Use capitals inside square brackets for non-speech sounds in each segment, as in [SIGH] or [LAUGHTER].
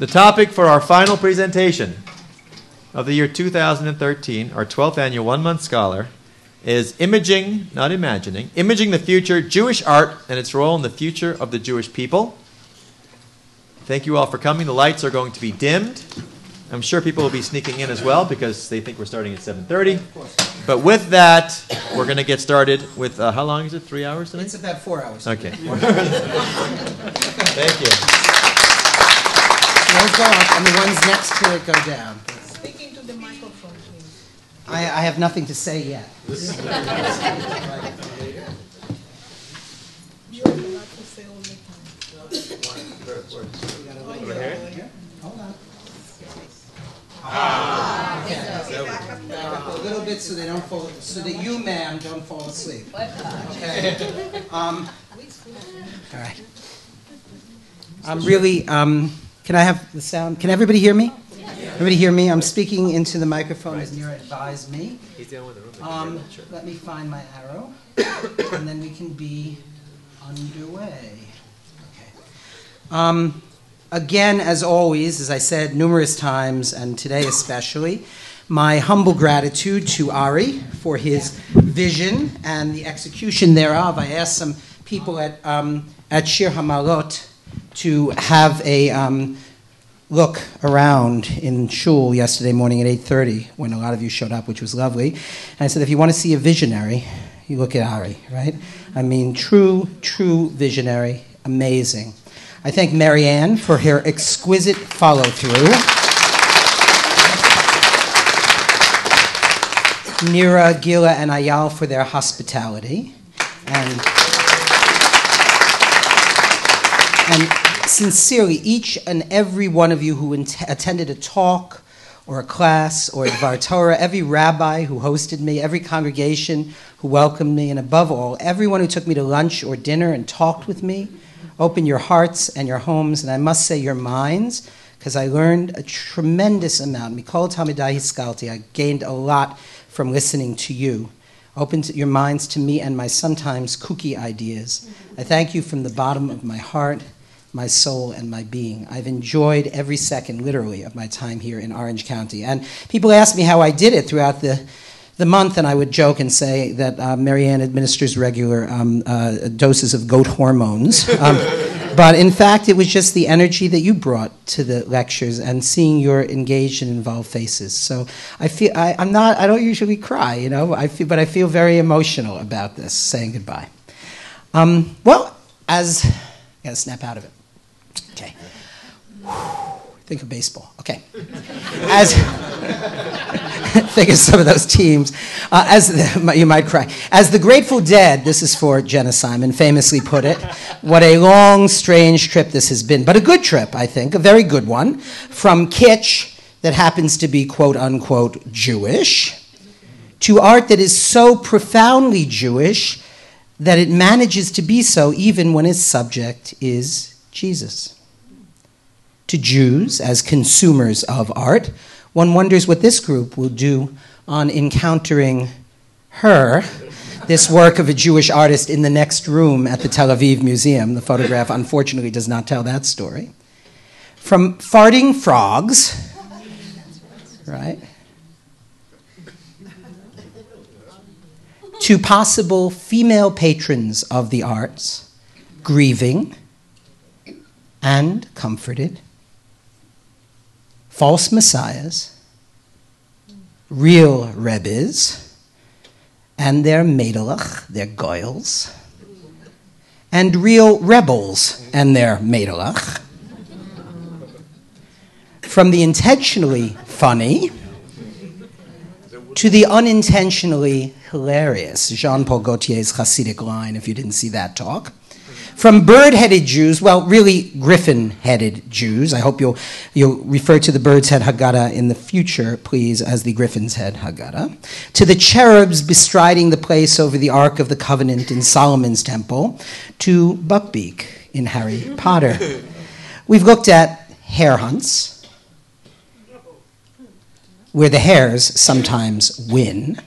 The topic for our final presentation of the year 2013, our 12th annual one month scholar, is Imaging, not Imagining, Imaging the Future Jewish Art and its Role in the Future of the Jewish People. Thank you all for coming. The lights are going to be dimmed. I'm sure people will be sneaking in as well because they think we're starting at 7:30. But with that, we're going to get started with uh, how long is it? Three hours tonight? It's about four hours. Okay. [LAUGHS] Thank you. Those go up, and the ones next to it go down. Speaking to the microphone, please. I, I have nothing to say yet. [LAUGHS] [LAUGHS] You have a lot to say all the time. Hold on. A little bit so they don't fall, so that you, ma'am, don't fall asleep. Okay. Um, all right. I'm really. Um, can I have the sound? Can everybody hear me? Everybody hear me? I'm speaking into the microphone as Nira advised me. Um, let me find my arrow, and then we can be underway. Okay. Um, again, as always, as I said numerous times, and today especially, my humble gratitude to Ari for his vision and the execution thereof. I asked some people at, um, at Shir Hamalot to have a um, look around in shul yesterday morning at 8.30 when a lot of you showed up, which was lovely. And I said, if you want to see a visionary, you look at Ari, right? I mean, true, true visionary, amazing. I thank Marianne for her exquisite follow through. Nira, Gila, and Ayal for their hospitality. And, and sincerely, each and every one of you who attended a talk or a class or a Dvar Torah, every rabbi who hosted me, every congregation who welcomed me, and above all, everyone who took me to lunch or dinner and talked with me, open your hearts and your homes, and I must say your minds, because I learned a tremendous amount. Mikol Talmidai Hiskalti, I gained a lot from listening to you. Opened your minds to me and my sometimes kooky ideas. I thank you from the bottom of my heart, my soul, and my being. I've enjoyed every second, literally, of my time here in Orange County. And people ask me how I did it throughout the the month, and I would joke and say that uh, Marianne administers regular um, uh, doses of goat hormones. [LAUGHS] Um, but in fact, it was just the energy that you brought to the lectures and seeing your engaged and involved faces. So I feel I, I'm not. I don't usually cry, you know. I feel, but I feel very emotional about this saying goodbye. Um, well, as I gotta snap out of it. Okay. Think of baseball. Okay. As [LAUGHS] think of some of those teams. Uh, as the, [LAUGHS] you might cry. As the Grateful Dead, this is for Jenna Simon, famously put it. What a long, strange trip this has been, but a good trip, I think, a very good one. From kitsch that happens to be quote unquote Jewish to art that is so profoundly Jewish that it manages to be so even when its subject is Jesus. To Jews, as consumers of art, one wonders what this group will do on encountering her, this work of a Jewish artist in the next room at the Tel Aviv Museum. The photograph, unfortunately, does not tell that story. From farting frogs, right, to possible female patrons of the arts, grieving and comforted false messiahs, real rebbes, and their maidalach, their goyles, and real rebels and their maidalach. From the intentionally funny to the unintentionally hilarious, Jean Paul Gaultier's Hasidic line, if you didn't see that talk from bird headed Jews, well, really griffin headed Jews. I hope you'll, you'll refer to the bird's head Haggadah in the future, please, as the griffin's head Haggadah. To the cherubs bestriding the place over the Ark of the Covenant in Solomon's temple. To Buckbeak in Harry Potter. We've looked at hare hunts, where the hares sometimes win.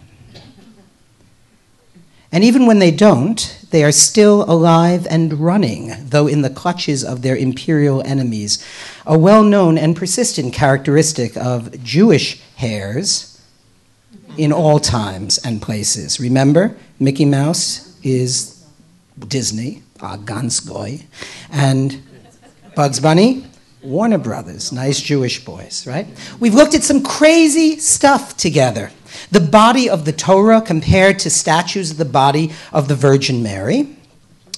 And even when they don't, they are still alive and running, though in the clutches of their imperial enemies. A well known and persistent characteristic of Jewish hares in all times and places. Remember, Mickey Mouse is Disney, a ganz goy, and Bugs Bunny, Warner Brothers, nice Jewish boys, right? We've looked at some crazy stuff together the body of the Torah compared to statues of the body of the Virgin Mary,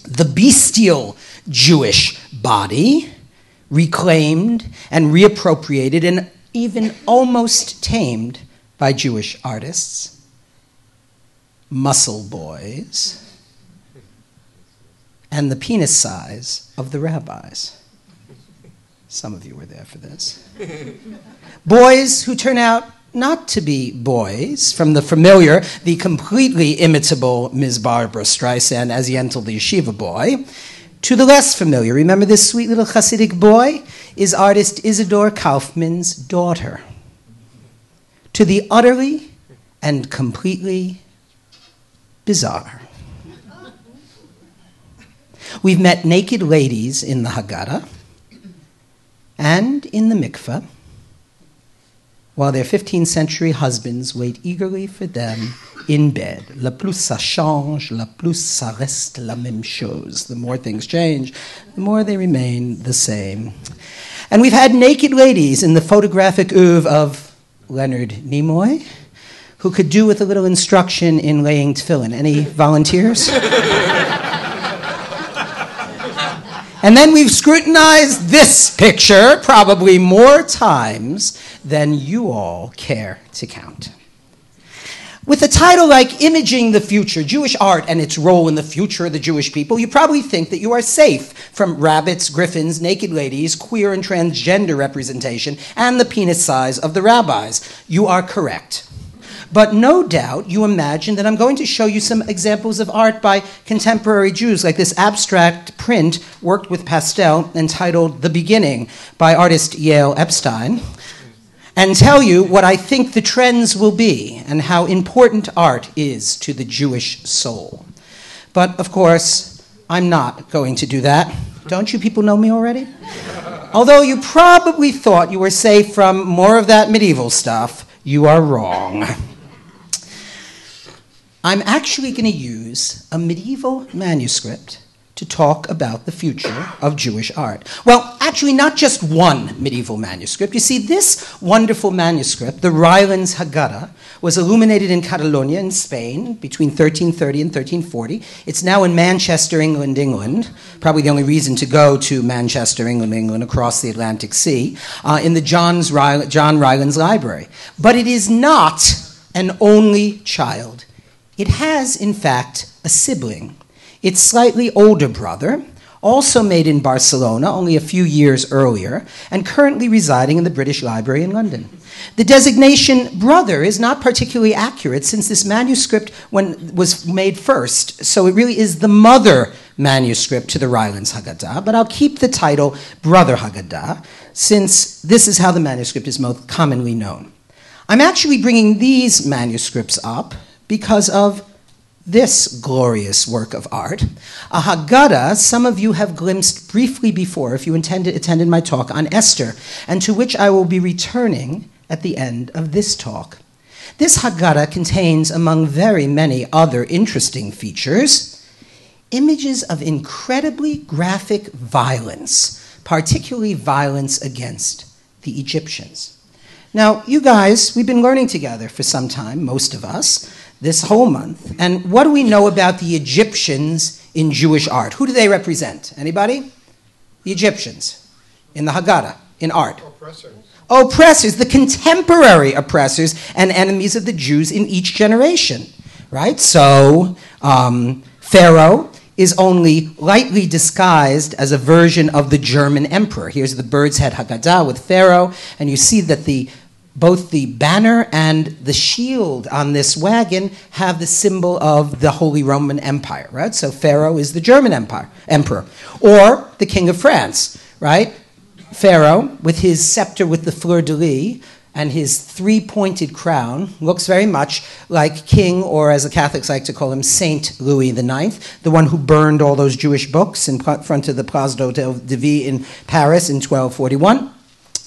the bestial Jewish body reclaimed and reappropriated and even almost tamed by Jewish artists, muscle boys, and the penis size of the rabbis. Some of you were there for this. [LAUGHS] boys who turn out not to be boys, from the familiar, the completely imitable Ms. Barbra Streisand as Yentl the Yeshiva boy, to the less familiar, remember this sweet little Hasidic boy, is artist Isidor Kaufmann's daughter. To the utterly and completely bizarre. We've met naked ladies in the Haggadah and in the mikveh while their 15th century husbands wait eagerly for them in bed. La plus ça change, la plus ça reste la même chose. The more things change, the more they remain the same. And we've had naked ladies in the photographic oeuvre of Leonard Nimoy, who could do with a little instruction in laying tefillin. Any volunteers? [LAUGHS] And then we've scrutinized this picture probably more times than you all care to count. With a title like Imaging the Future Jewish Art and Its Role in the Future of the Jewish People, you probably think that you are safe from rabbits, griffins, naked ladies, queer and transgender representation, and the penis size of the rabbis. You are correct. But no doubt you imagine that I'm going to show you some examples of art by contemporary Jews, like this abstract print worked with pastel entitled The Beginning by artist Yael Epstein, and tell you what I think the trends will be and how important art is to the Jewish soul. But of course, I'm not going to do that. Don't you people know me already? Although you probably thought you were safe from more of that medieval stuff, you are wrong. I'm actually going to use a medieval manuscript to talk about the future of Jewish art. Well, actually, not just one medieval manuscript. You see, this wonderful manuscript, the Rylands Haggadah, was illuminated in Catalonia in Spain between 1330 and 1340. It's now in Manchester, England, England. Probably the only reason to go to Manchester, England, England, across the Atlantic Sea, uh, in the John's John Rylands Library. But it is not an only child it has, in fact, a sibling. Its slightly older brother, also made in Barcelona only a few years earlier, and currently residing in the British Library in London. The designation brother is not particularly accurate since this manuscript when, was made first, so it really is the mother manuscript to the Rylands Haggadah, but I'll keep the title Brother Haggadah since this is how the manuscript is most commonly known. I'm actually bringing these manuscripts up because of this glorious work of art. A Haggadah, some of you have glimpsed briefly before if you attended, attended my talk on Esther, and to which I will be returning at the end of this talk. This Haggadah contains, among very many other interesting features, images of incredibly graphic violence, particularly violence against the Egyptians. Now, you guys, we've been learning together for some time, most of us this whole month. And what do we know about the Egyptians in Jewish art? Who do they represent? Anybody? The Egyptians in the Haggadah, in art. Oppressors. Oppressors, the contemporary oppressors and enemies of the Jews in each generation, right? So, um, Pharaoh is only lightly disguised as a version of the German emperor. Here's the bird's head Haggadah with Pharaoh, and you see that the both the banner and the shield on this wagon have the symbol of the Holy Roman Empire, right? So Pharaoh is the German empire, emperor, or the King of France, right? Pharaoh, with his scepter with the fleur de lis, and his three pointed crown looks very much like King, or as the Catholics like to call him, Saint Louis IX, the one who burned all those Jewish books in front of the Place d'Hotel de Ville in Paris in 1241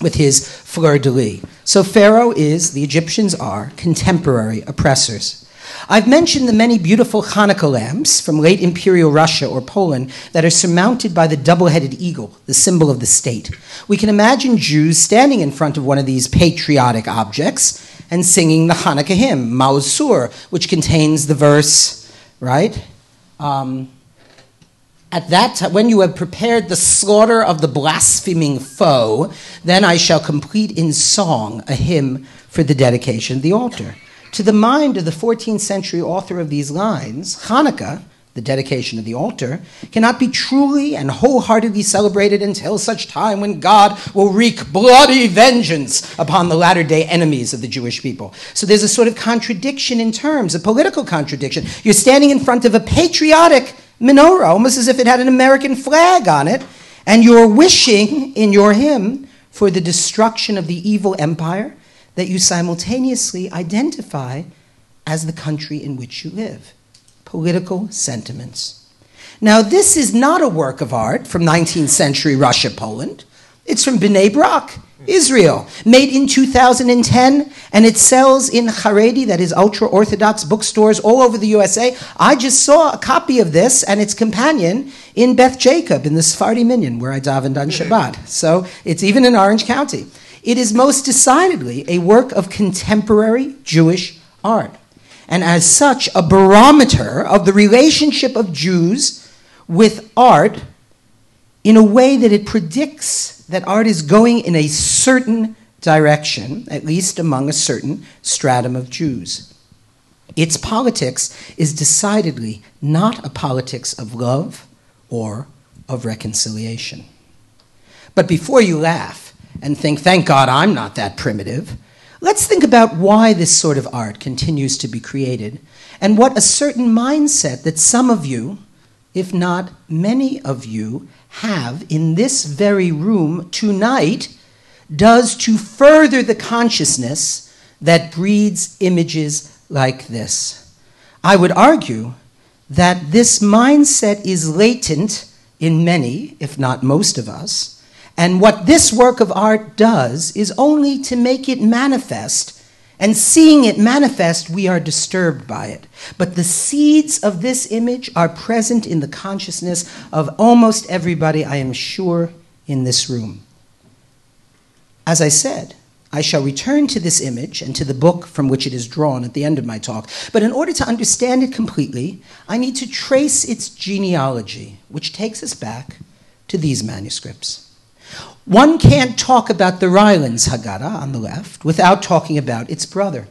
with his fleur de lis. So Pharaoh is, the Egyptians are, contemporary oppressors. I've mentioned the many beautiful Hanukkah lamps from late imperial Russia or Poland that are surmounted by the double headed eagle, the symbol of the state. We can imagine Jews standing in front of one of these patriotic objects and singing the Hanukkah hymn, Maoz Tzur, which contains the verse, right? Um, at that time, when you have prepared the slaughter of the blaspheming foe, then I shall complete in song a hymn for the dedication of the altar. To the mind of the 14th century author of these lines, Hanukkah, the dedication of the altar, cannot be truly and wholeheartedly celebrated until such time when God will wreak bloody vengeance upon the latter day enemies of the Jewish people. So there's a sort of contradiction in terms, a political contradiction. You're standing in front of a patriotic menorah, almost as if it had an American flag on it, and you're wishing in your hymn for the destruction of the evil empire that you simultaneously identify as the country in which you live. Political sentiments. Now, this is not a work of art from 19th century Russia, Poland. It's from Bnei Brak, Israel, made in 2010, and it sells in Haredi, that is ultra Orthodox bookstores all over the USA. I just saw a copy of this and its companion in Beth Jacob in the Sephardi Minyan, where I davened on hmm. Shabbat. So it's even in Orange County. It is most decidedly a work of contemporary Jewish art, and as such, a barometer of the relationship of Jews with art in a way that it predicts that art is going in a certain direction, at least among a certain stratum of Jews. Its politics is decidedly not a politics of love or of reconciliation. But before you laugh and think, thank God I'm not that primitive, let's think about why this sort of art continues to be created and what a certain mindset that some of you, if not many of you, have in this very room tonight does to further the consciousness that breeds images like this. I would argue that this mindset is latent in many, if not most of us, and what this work of art does is only to make it manifest and seeing it manifest, we are disturbed by it. But the seeds of this image are present in the consciousness of almost everybody, I am sure, in this room. As I said, I shall return to this image and to the book from which it is drawn at the end of my talk. But in order to understand it completely, I need to trace its genealogy, which takes us back to these manuscripts. One can't talk about the Rylands Haggadah on the left without talking about its brother.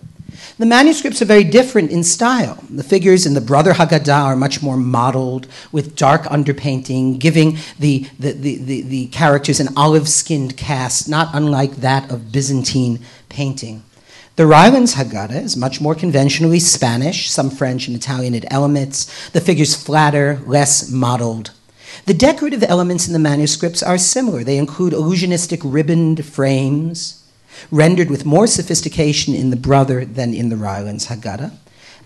The manuscripts are very different in style. The figures in the Brother Haggadah are much more modeled, with dark underpainting, giving the, the, the, the, the characters an olive skinned cast, not unlike that of Byzantine painting. The Rylands Haggadah is much more conventionally Spanish, some French and Italian at elements. The figures flatter, less modeled. The decorative elements in the manuscripts are similar. They include illusionistic ribboned frames, rendered with more sophistication in the Brother than in the Rylands Haggadah,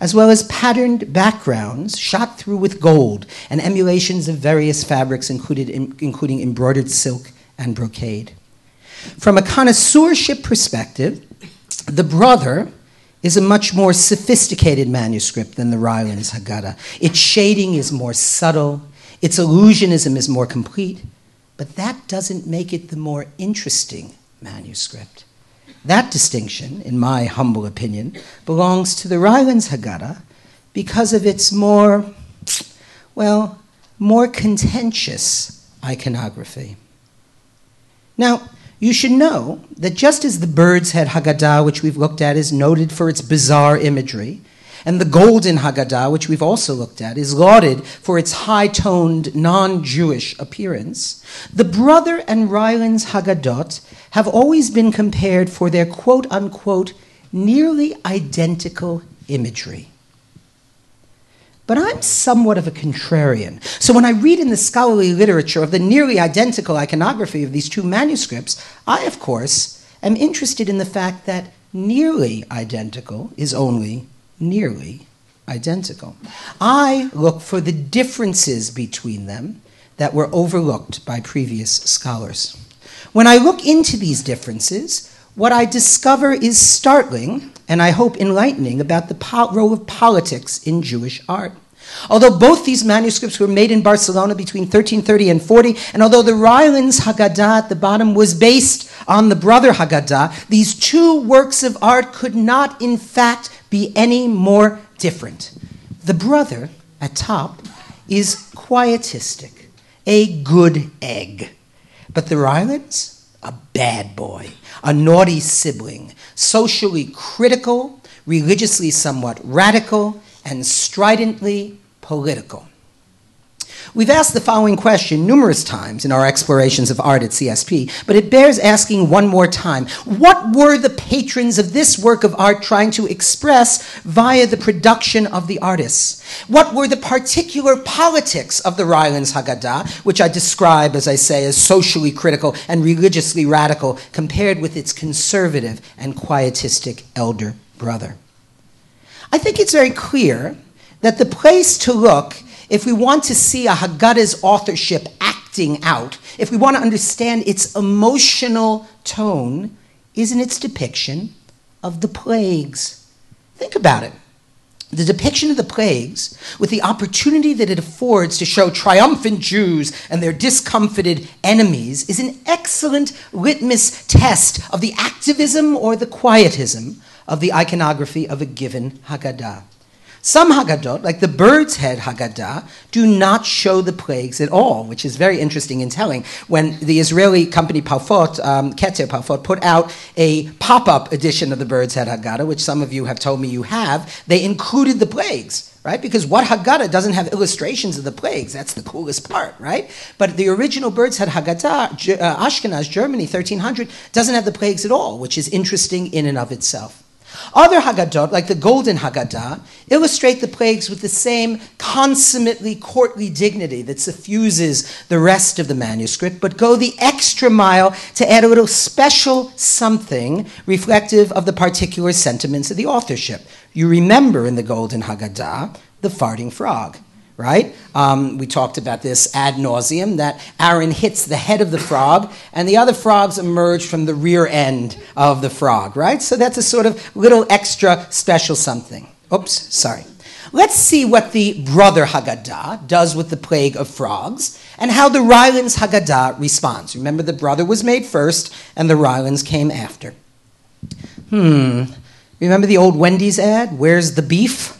as well as patterned backgrounds shot through with gold and emulations of various fabrics, included, including embroidered silk and brocade. From a connoisseurship perspective, the Brother is a much more sophisticated manuscript than the Rylands Haggadah. Its shading is more subtle its illusionism is more complete, but that doesn't make it the more interesting manuscript. That distinction, in my humble opinion, belongs to the Rylands Haggadah because of its more, well, more contentious iconography. Now, you should know that just as the bird's head Haggadah, which we've looked at, is noted for its bizarre imagery, and the Golden Haggadah, which we've also looked at, is lauded for its high toned, non Jewish appearance. The Brother and Rylands Haggadot have always been compared for their quote unquote nearly identical imagery. But I'm somewhat of a contrarian. So when I read in the scholarly literature of the nearly identical iconography of these two manuscripts, I, of course, am interested in the fact that nearly identical is only nearly identical. I look for the differences between them that were overlooked by previous scholars. When I look into these differences, what I discover is startling and I hope enlightening about the po- role of politics in Jewish art. Although both these manuscripts were made in Barcelona between 1330 and 40, and although the Rylands Haggadah at the bottom was based on the brother Haggadah, these two works of art could not, in fact, be any more different. The brother at top is quietistic, a good egg. But the Rylands, a bad boy, a naughty sibling, socially critical, religiously somewhat radical, and stridently political. We've asked the following question numerous times in our explorations of art at CSP, but it bears asking one more time. What were the patrons of this work of art trying to express via the production of the artists? What were the particular politics of the Rylands Haggadah, which I describe, as I say, as socially critical and religiously radical, compared with its conservative and quietistic elder brother? I think it's very clear that the place to look if we want to see a Haggadah's authorship acting out, if we want to understand its emotional tone, is in its depiction of the plagues. Think about it. The depiction of the plagues, with the opportunity that it affords to show triumphant Jews and their discomfited enemies, is an excellent litmus test of the activism or the quietism of the iconography of a given Haggadah. Some Haggadot, like the bird's head Haggadah, do not show the plagues at all, which is very interesting and telling. When the Israeli company Palphot, um, Keter Palphot, put out a pop up edition of the bird's head Haggadah, which some of you have told me you have, they included the plagues right? Because what Haggadah doesn't have illustrations of the plagues. That's the coolest part, right? But the original Bird's Head Haggadah, uh, Ashkenaz, Germany, 1300, doesn't have the plagues at all, which is interesting in and of itself. Other Haggadot, like the Golden Haggadah, illustrate the plagues with the same consummately courtly dignity that suffuses the rest of the manuscript, but go the extra mile to add a little special something reflective of the particular sentiments of the authorship. You remember in the Golden Haggadah the farting frog right? Um, we talked about this ad nauseum that Aaron hits the head of the frog, and the other frogs emerge from the rear end of the frog, right? So that's a sort of little extra special something. Oops, sorry. Let's see what the brother Haggadah does with the plague of frogs and how the Rylands Haggadah responds. Remember, the brother was made first and the Rylands came after. Hmm. Remember the old Wendy's ad? Where's the beef?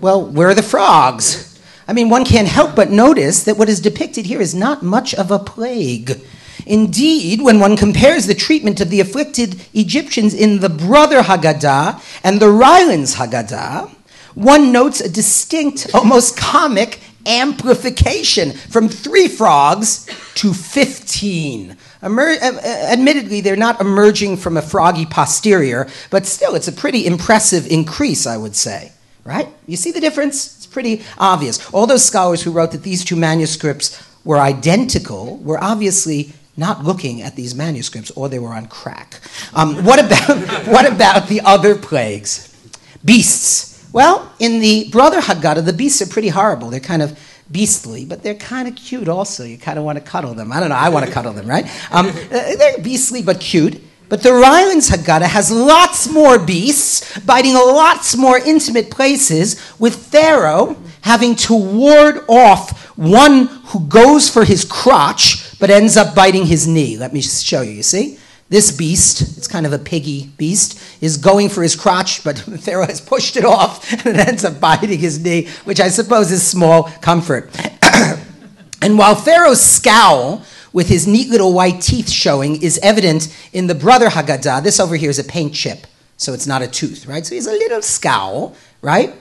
Well, where are the frogs? I mean, one can't help but notice that what is depicted here is not much of a plague. Indeed, when one compares the treatment of the afflicted Egyptians in the brother Haggadah and the Rylands Haggadah, one notes a distinct, almost comic amplification from three frogs to 15. Emer- uh, uh, admittedly, they're not emerging from a froggy posterior, but still, it's a pretty impressive increase, I would say. Right? You see the difference? Pretty obvious. All those scholars who wrote that these two manuscripts were identical were obviously not looking at these manuscripts or they were on crack. Um, what, about, [LAUGHS] what about the other plagues? Beasts. Well, in the brother Haggadah, the beasts are pretty horrible. They're kind of beastly, but they're kind of cute also. You kind of want to cuddle them. I don't know, I want to cuddle them, right? Um, uh, they're beastly but cute. But the Rylands Haggadah has lots more beasts, biting lots more intimate places, with Pharaoh having to ward off one who goes for his crotch but ends up biting his knee. Let me show you, you see? This beast, it's kind of a piggy beast, is going for his crotch, but [LAUGHS] Pharaoh has pushed it off [LAUGHS] and it ends up biting his knee, which I suppose is small comfort. [COUGHS] and while Pharaoh's scowl with his neat little white teeth showing is evident in the brother Haggadah. This over here is a paint chip, so it's not a tooth, right? So he's a little scowl, right?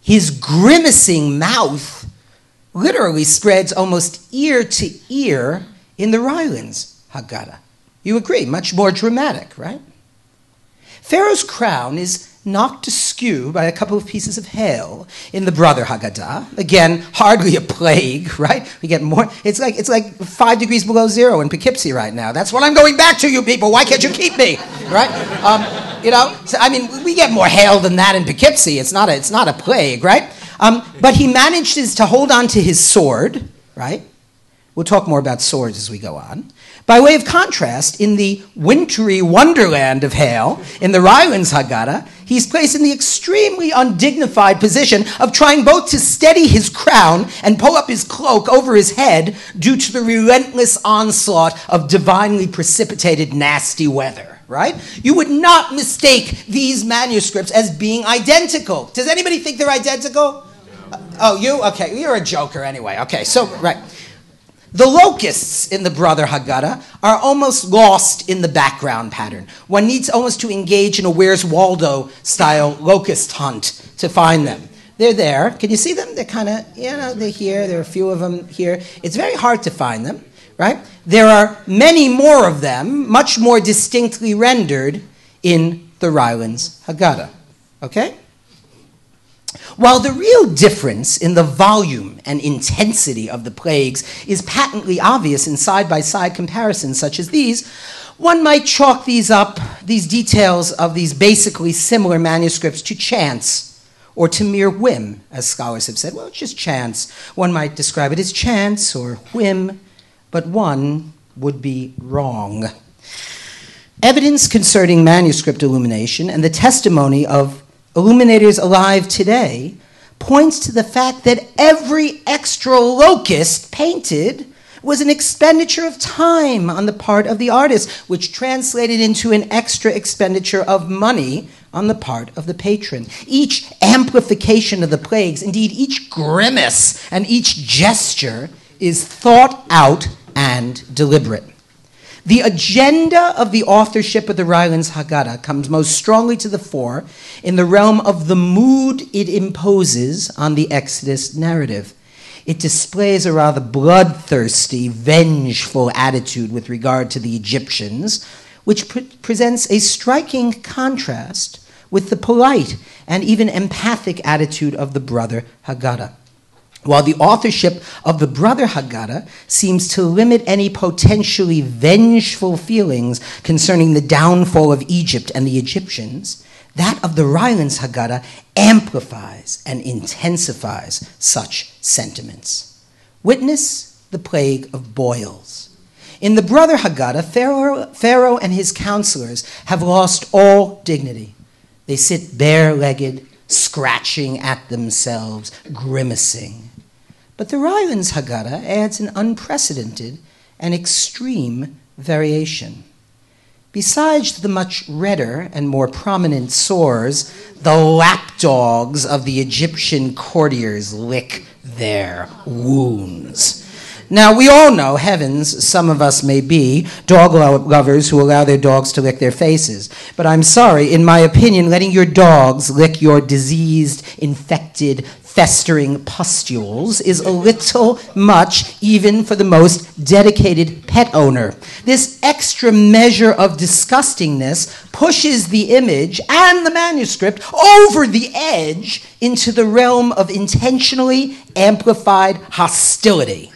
His grimacing mouth literally spreads almost ear to ear in the Rylands Haggadah. You agree? Much more dramatic, right? Pharaoh's crown is knocked askew by a couple of pieces of hail in the brother Haggadah. Again, hardly a plague, [LAUGHS] right? We get more. It's like it's like five degrees below zero in Poughkeepsie right now. That's what I'm going back to, you people. Why can't you keep me, [LAUGHS] right? Um, you know, so, I mean, we get more hail than that in Poughkeepsie. It's not a, it's not a plague, right? Um, but he manages to hold on to his sword, right? We'll talk more about swords as we go on. By way of contrast, in the wintry wonderland of hail, in the Rylands Haggadah, he's placed in the extremely undignified position of trying both to steady his crown and pull up his cloak over his head due to the relentless onslaught of divinely precipitated nasty weather, right? You would not mistake these manuscripts as being identical. Does anybody think they're identical? Uh, oh, you? Okay, you're a joker anyway. Okay, so, right. The locusts in the Brother Haggadah are almost lost in the background pattern. One needs almost to engage in a Where's Waldo style locust hunt to find them. They're there. Can you see them? They're kind of, you know, they're here. There are a few of them here. It's very hard to find them, right? There are many more of them, much more distinctly rendered in the Rylands Haggadah. Okay? While the real difference in the volume and intensity of the plagues is patently obvious in side by side comparisons such as these, one might chalk these up, these details of these basically similar manuscripts, to chance or to mere whim, as scholars have said. Well, it's just chance. One might describe it as chance or whim, but one would be wrong. Evidence concerning manuscript illumination and the testimony of illuminators alive today points to the fact that every extra locust painted was an expenditure of time on the part of the artist, which translated into an extra expenditure of money on the part of the patron. Each amplification of the plagues, indeed, each grimace and each gesture, is thought out and deliberate. The agenda of the authorship of the Rylands Haggadah comes most strongly to the fore in the realm of the mood it imposes on the Exodus narrative. It displays a rather bloodthirsty, vengeful attitude with regard to the Egyptians, which pre- presents a striking contrast with the polite and even empathic attitude of the brother Haggadah. While the authorship of the Brother Haggadah seems to limit any potentially vengeful feelings concerning the downfall of Egypt and the Egyptians, that of the Rylands Haggadah amplifies and intensifies such sentiments. Witness the plague of boils. In the Brother Haggadah, Pharaoh, Pharaoh and his counselors have lost all dignity. They sit bare legged, scratching at themselves, grimacing. But the Rylands Haggadah adds an unprecedented and extreme variation. Besides the much redder and more prominent sores, the lapdogs of the Egyptian courtiers lick their wounds. Now, we all know, heavens, some of us may be dog lovers who allow their dogs to lick their faces. But I'm sorry, in my opinion, letting your dogs lick your diseased, infected, festering pustules is a little much even for the most dedicated pet owner. This extra measure of disgustingness pushes the image and the manuscript over the edge into the realm of intentionally amplified hostility.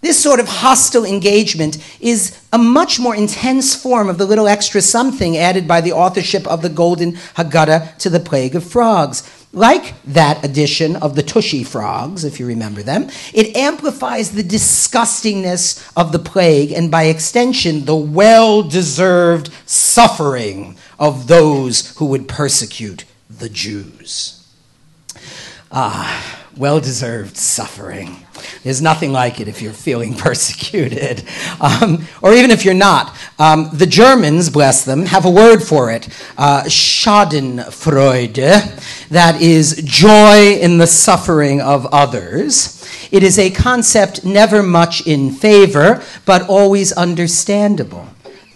This sort of hostile engagement is a much more intense form of the little extra something added by the authorship of the Golden Haggadah to the Plague of Frogs. Like that edition of the Tushy frogs, if you remember them, it amplifies the disgustingness of the plague and, by extension, the well deserved suffering of those who would persecute the Jews. Ah, well deserved suffering. There's nothing like it if you're feeling [LAUGHS] persecuted, um, or even if you're not. Um, the Germans, bless them, have a word for it uh, Schadenfreude, that is joy in the suffering of others. It is a concept never much in favor, but always understandable.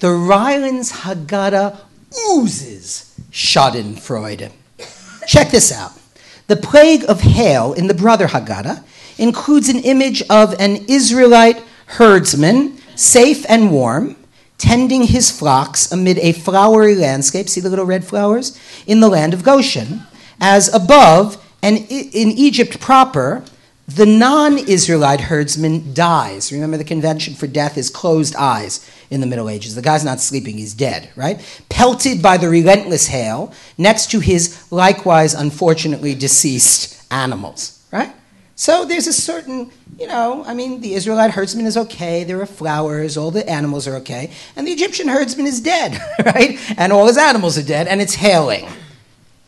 The Rylands Haggadah oozes Schadenfreude. Check this out. The plague of hail in the Brother Haggadah includes an image of an Israelite herdsman, safe and warm, tending his flocks amid a flowery landscape, see the little red flowers, in the land of Goshen, as above and in Egypt proper, the non Israelite herdsman dies. Remember, the convention for death is closed eyes in the Middle Ages. The guy's not sleeping, he's dead, right? Pelted by the relentless hail next to his likewise unfortunately deceased animals, right? So there's a certain, you know, I mean, the Israelite herdsman is okay, there are flowers, all the animals are okay, and the Egyptian herdsman is dead, [LAUGHS] right? And all his animals are dead, and it's hailing.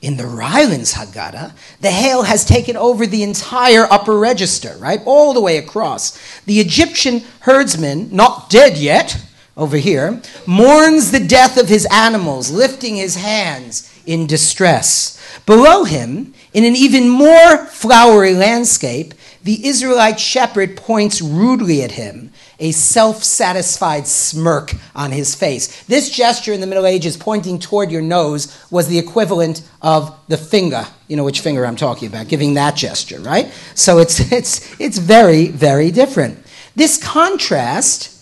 In the Rylands Haggadah, the hail has taken over the entire upper register, right? All the way across. The Egyptian herdsman, not dead yet, over here, mourns the death of his animals, lifting his hands in distress. Below him, in an even more flowery landscape, the Israelite shepherd points rudely at him a self satisfied smirk on his face. This gesture in the Middle Ages, pointing toward your nose, was the equivalent of the finger. You know which finger I'm talking about, giving that gesture, right? So it's, [LAUGHS] it's, it's very, very different. This contrast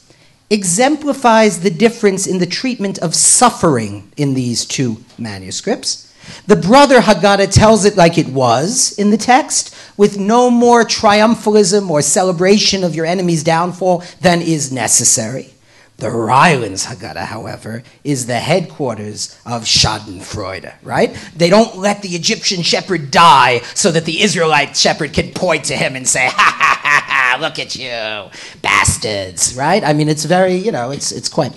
exemplifies the difference in the treatment of suffering in these two manuscripts. The brother Haggadah tells it like it was in the text, with no more triumphalism or celebration of your enemy's downfall than is necessary. The Rylands Haggadah, however, is the headquarters of Schadenfreude, right? They don't let the Egyptian shepherd die so that the Israelite shepherd can point to him and say, [LAUGHS] ha ha ha ha, look at you, bastards, right? I mean, it's very, you know, it's, it's quite.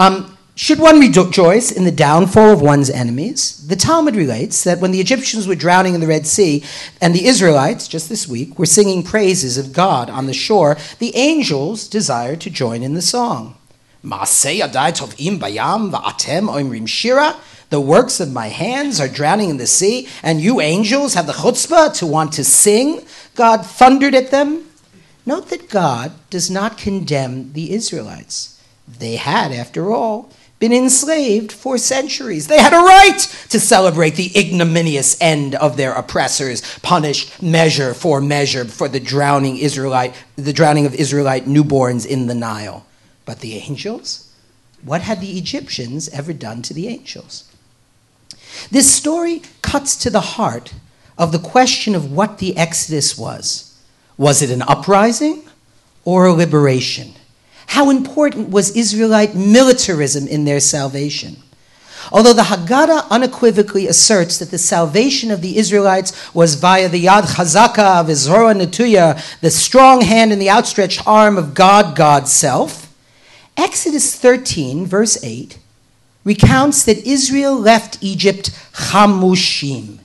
Um, should one rejoice in the downfall of one's enemies? The Talmud relates that when the Egyptians were drowning in the Red Sea and the Israelites, just this week, were singing praises of God on the shore, the angels desired to join in the song. The works of my hands are drowning in the sea, and you angels have the chutzpah to want to sing. God thundered at them. Note that God does not condemn the Israelites. They had, after all, been enslaved for centuries. They had a right to celebrate the ignominious end of their oppressors, punished measure for measure for the drowning Israelite, the drowning of Israelite newborns in the Nile. But the angels? What had the Egyptians ever done to the angels? This story cuts to the heart of the question of what the Exodus was. Was it an uprising or a liberation? How important was Israelite militarism in their salvation? Although the Haggadah unequivocally asserts that the salvation of the Israelites was via the Yad Chazaka of Izhora Netuya, the strong hand and the outstretched arm of God, God's self, Exodus 13, verse 8, recounts that Israel left Egypt chamushim.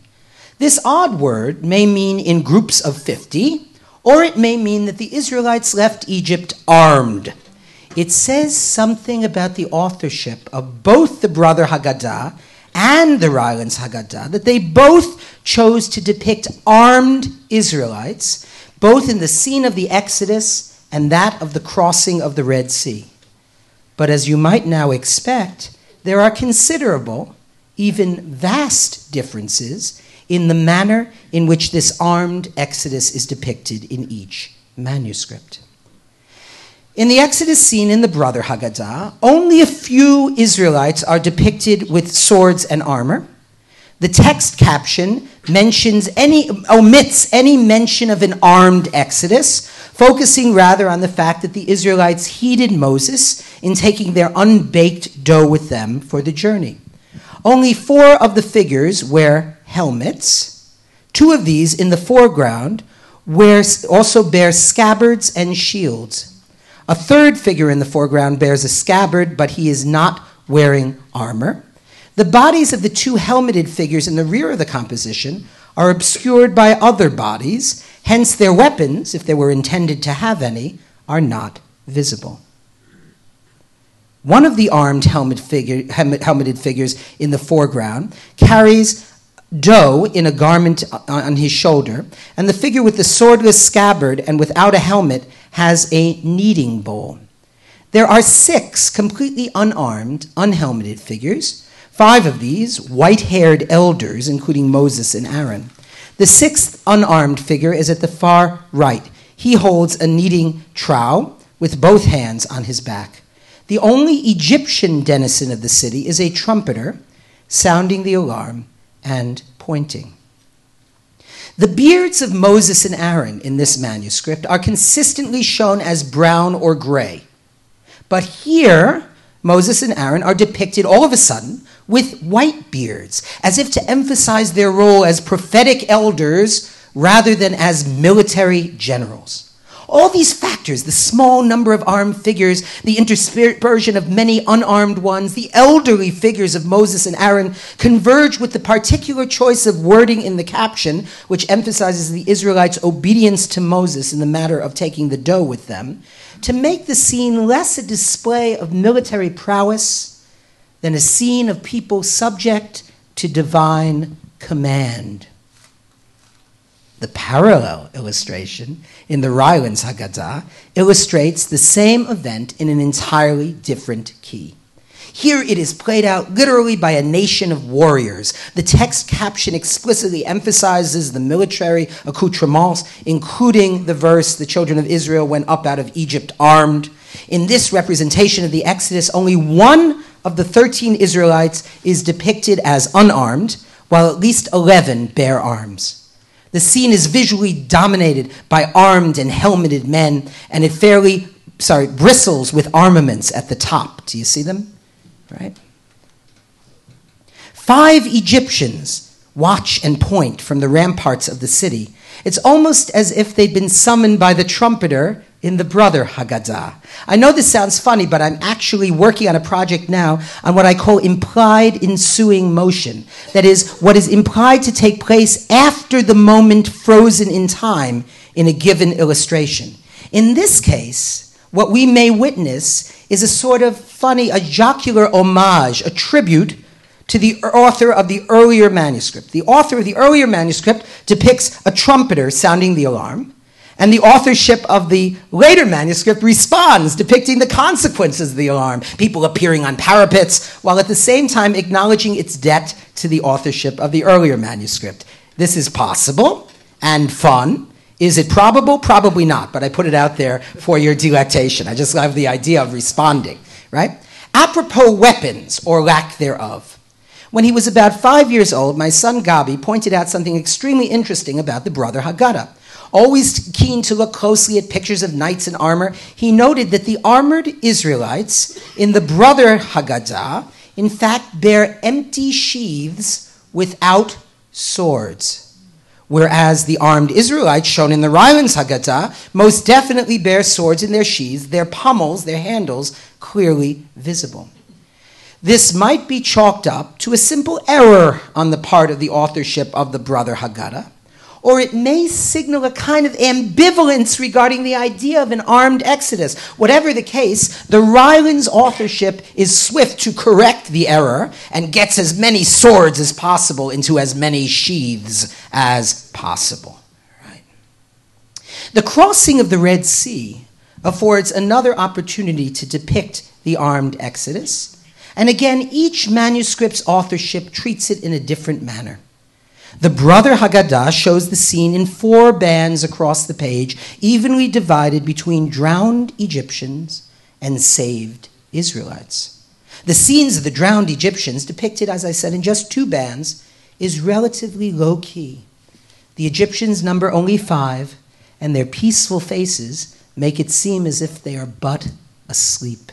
This odd word may mean in groups of 50, or it may mean that the Israelites left Egypt armed it says something about the authorship of both the brother Haggadah and the Rylands Haggadah that they both chose to depict armed Israelites, both in the scene of the Exodus and that of the crossing of the Red Sea. But as you might now expect, there are considerable, even vast differences in the manner in which this armed Exodus is depicted in each manuscript. In the Exodus scene in the Brother Haggadah, only a few Israelites are depicted with swords and armor. The text caption mentions any, omits any mention of an armed Exodus, focusing rather on the fact that the Israelites heeded Moses in taking their unbaked dough with them for the journey. Only four of the figures wear helmets. Two of these in the foreground wear, also bear scabbards and shields. A third figure in the foreground bears a scabbard, but he is not wearing armor. The bodies of the two helmeted figures in the rear of the composition are obscured by other bodies, hence, their weapons, if they were intended to have any, are not visible. One of the armed helmet figure, helmeted figures in the foreground carries dough in a garment on his shoulder, and the figure with the swordless scabbard and without a helmet has a kneading bowl. There are six completely unarmed, unhelmeted figures, five of these white haired elders, including Moses and Aaron. The sixth unarmed figure is at the far right. He holds a kneading trowel with both hands on his back. The only Egyptian denizen of the city is a trumpeter sounding the alarm and pointing. The beards of Moses and Aaron in this manuscript are consistently shown as brown or gray. But here, Moses and Aaron are depicted all of a sudden with white beards, as if to emphasize their role as prophetic elders rather than as military generals. All these factors, the small number of armed figures, the interspersion of many unarmed ones, the elderly figures of Moses and Aaron, converge with the particular choice of wording in the caption, which emphasizes the Israelites' obedience to Moses in the matter of taking the dough with them, to make the scene less a display of military prowess than a scene of people subject to divine command. The parallel illustration in the Rylands Haggadah illustrates the same event in an entirely different key. Here it is played out literally by a nation of warriors. The text caption explicitly emphasizes the military accoutrements, including the verse, The children of Israel went up out of Egypt armed. In this representation of the Exodus, only one of the 13 Israelites is depicted as unarmed, while at least 11 bear arms. The scene is visually dominated by armed and helmeted men, and it fairly, sorry, bristles with armaments at the top. Do you see them? Right? Five Egyptians watch and point from the ramparts of the city. It's almost as if they'd been summoned by the trumpeter in the brother Haggadah. I know this sounds funny, but I'm actually working on a project now on what I call implied ensuing motion. That is, what is implied to take place after the moment frozen in time in a given illustration. In this case, what we may witness is a sort of funny, a jocular homage, a tribute to the author of the earlier manuscript. The author of the earlier manuscript depicts a trumpeter sounding the alarm. And the authorship of the later manuscript responds, depicting the consequences of the alarm, people appearing on parapets, while at the same time acknowledging its debt to the authorship of the earlier manuscript. This is possible and fun. Is it probable? Probably not, but I put it out there for your delectation. I just love the idea of responding, right? Apropos weapons or lack thereof. When he was about five years old, my son Gabi pointed out something extremely interesting about the brother Haggadah. Always keen to look closely at pictures of knights in armor, he noted that the armored Israelites in the brother Haggadah, in fact, bear empty sheaths without swords. Whereas the armed Israelites shown in the Rylands Haggadah most definitely bear swords in their sheaths, their pommels, their handles clearly visible. This might be chalked up to a simple error on the part of the authorship of the brother Haggadah or it may signal a kind of ambivalence regarding the idea of an armed exodus. Whatever the case, the Rylands authorship is swift to correct the error and gets as many swords as possible into as many sheaths as possible. Right. The crossing of the Red Sea affords another opportunity to depict the armed exodus. And again, each manuscript's authorship treats it in a different manner. The brother Haggadah shows the scene in four bands across the page, evenly divided between drowned Egyptians and saved Israelites. The scenes of the drowned Egyptians, depicted, as I said, in just two bands, is relatively low key. The Egyptians number only five, and their peaceful faces make it seem as if they are but asleep.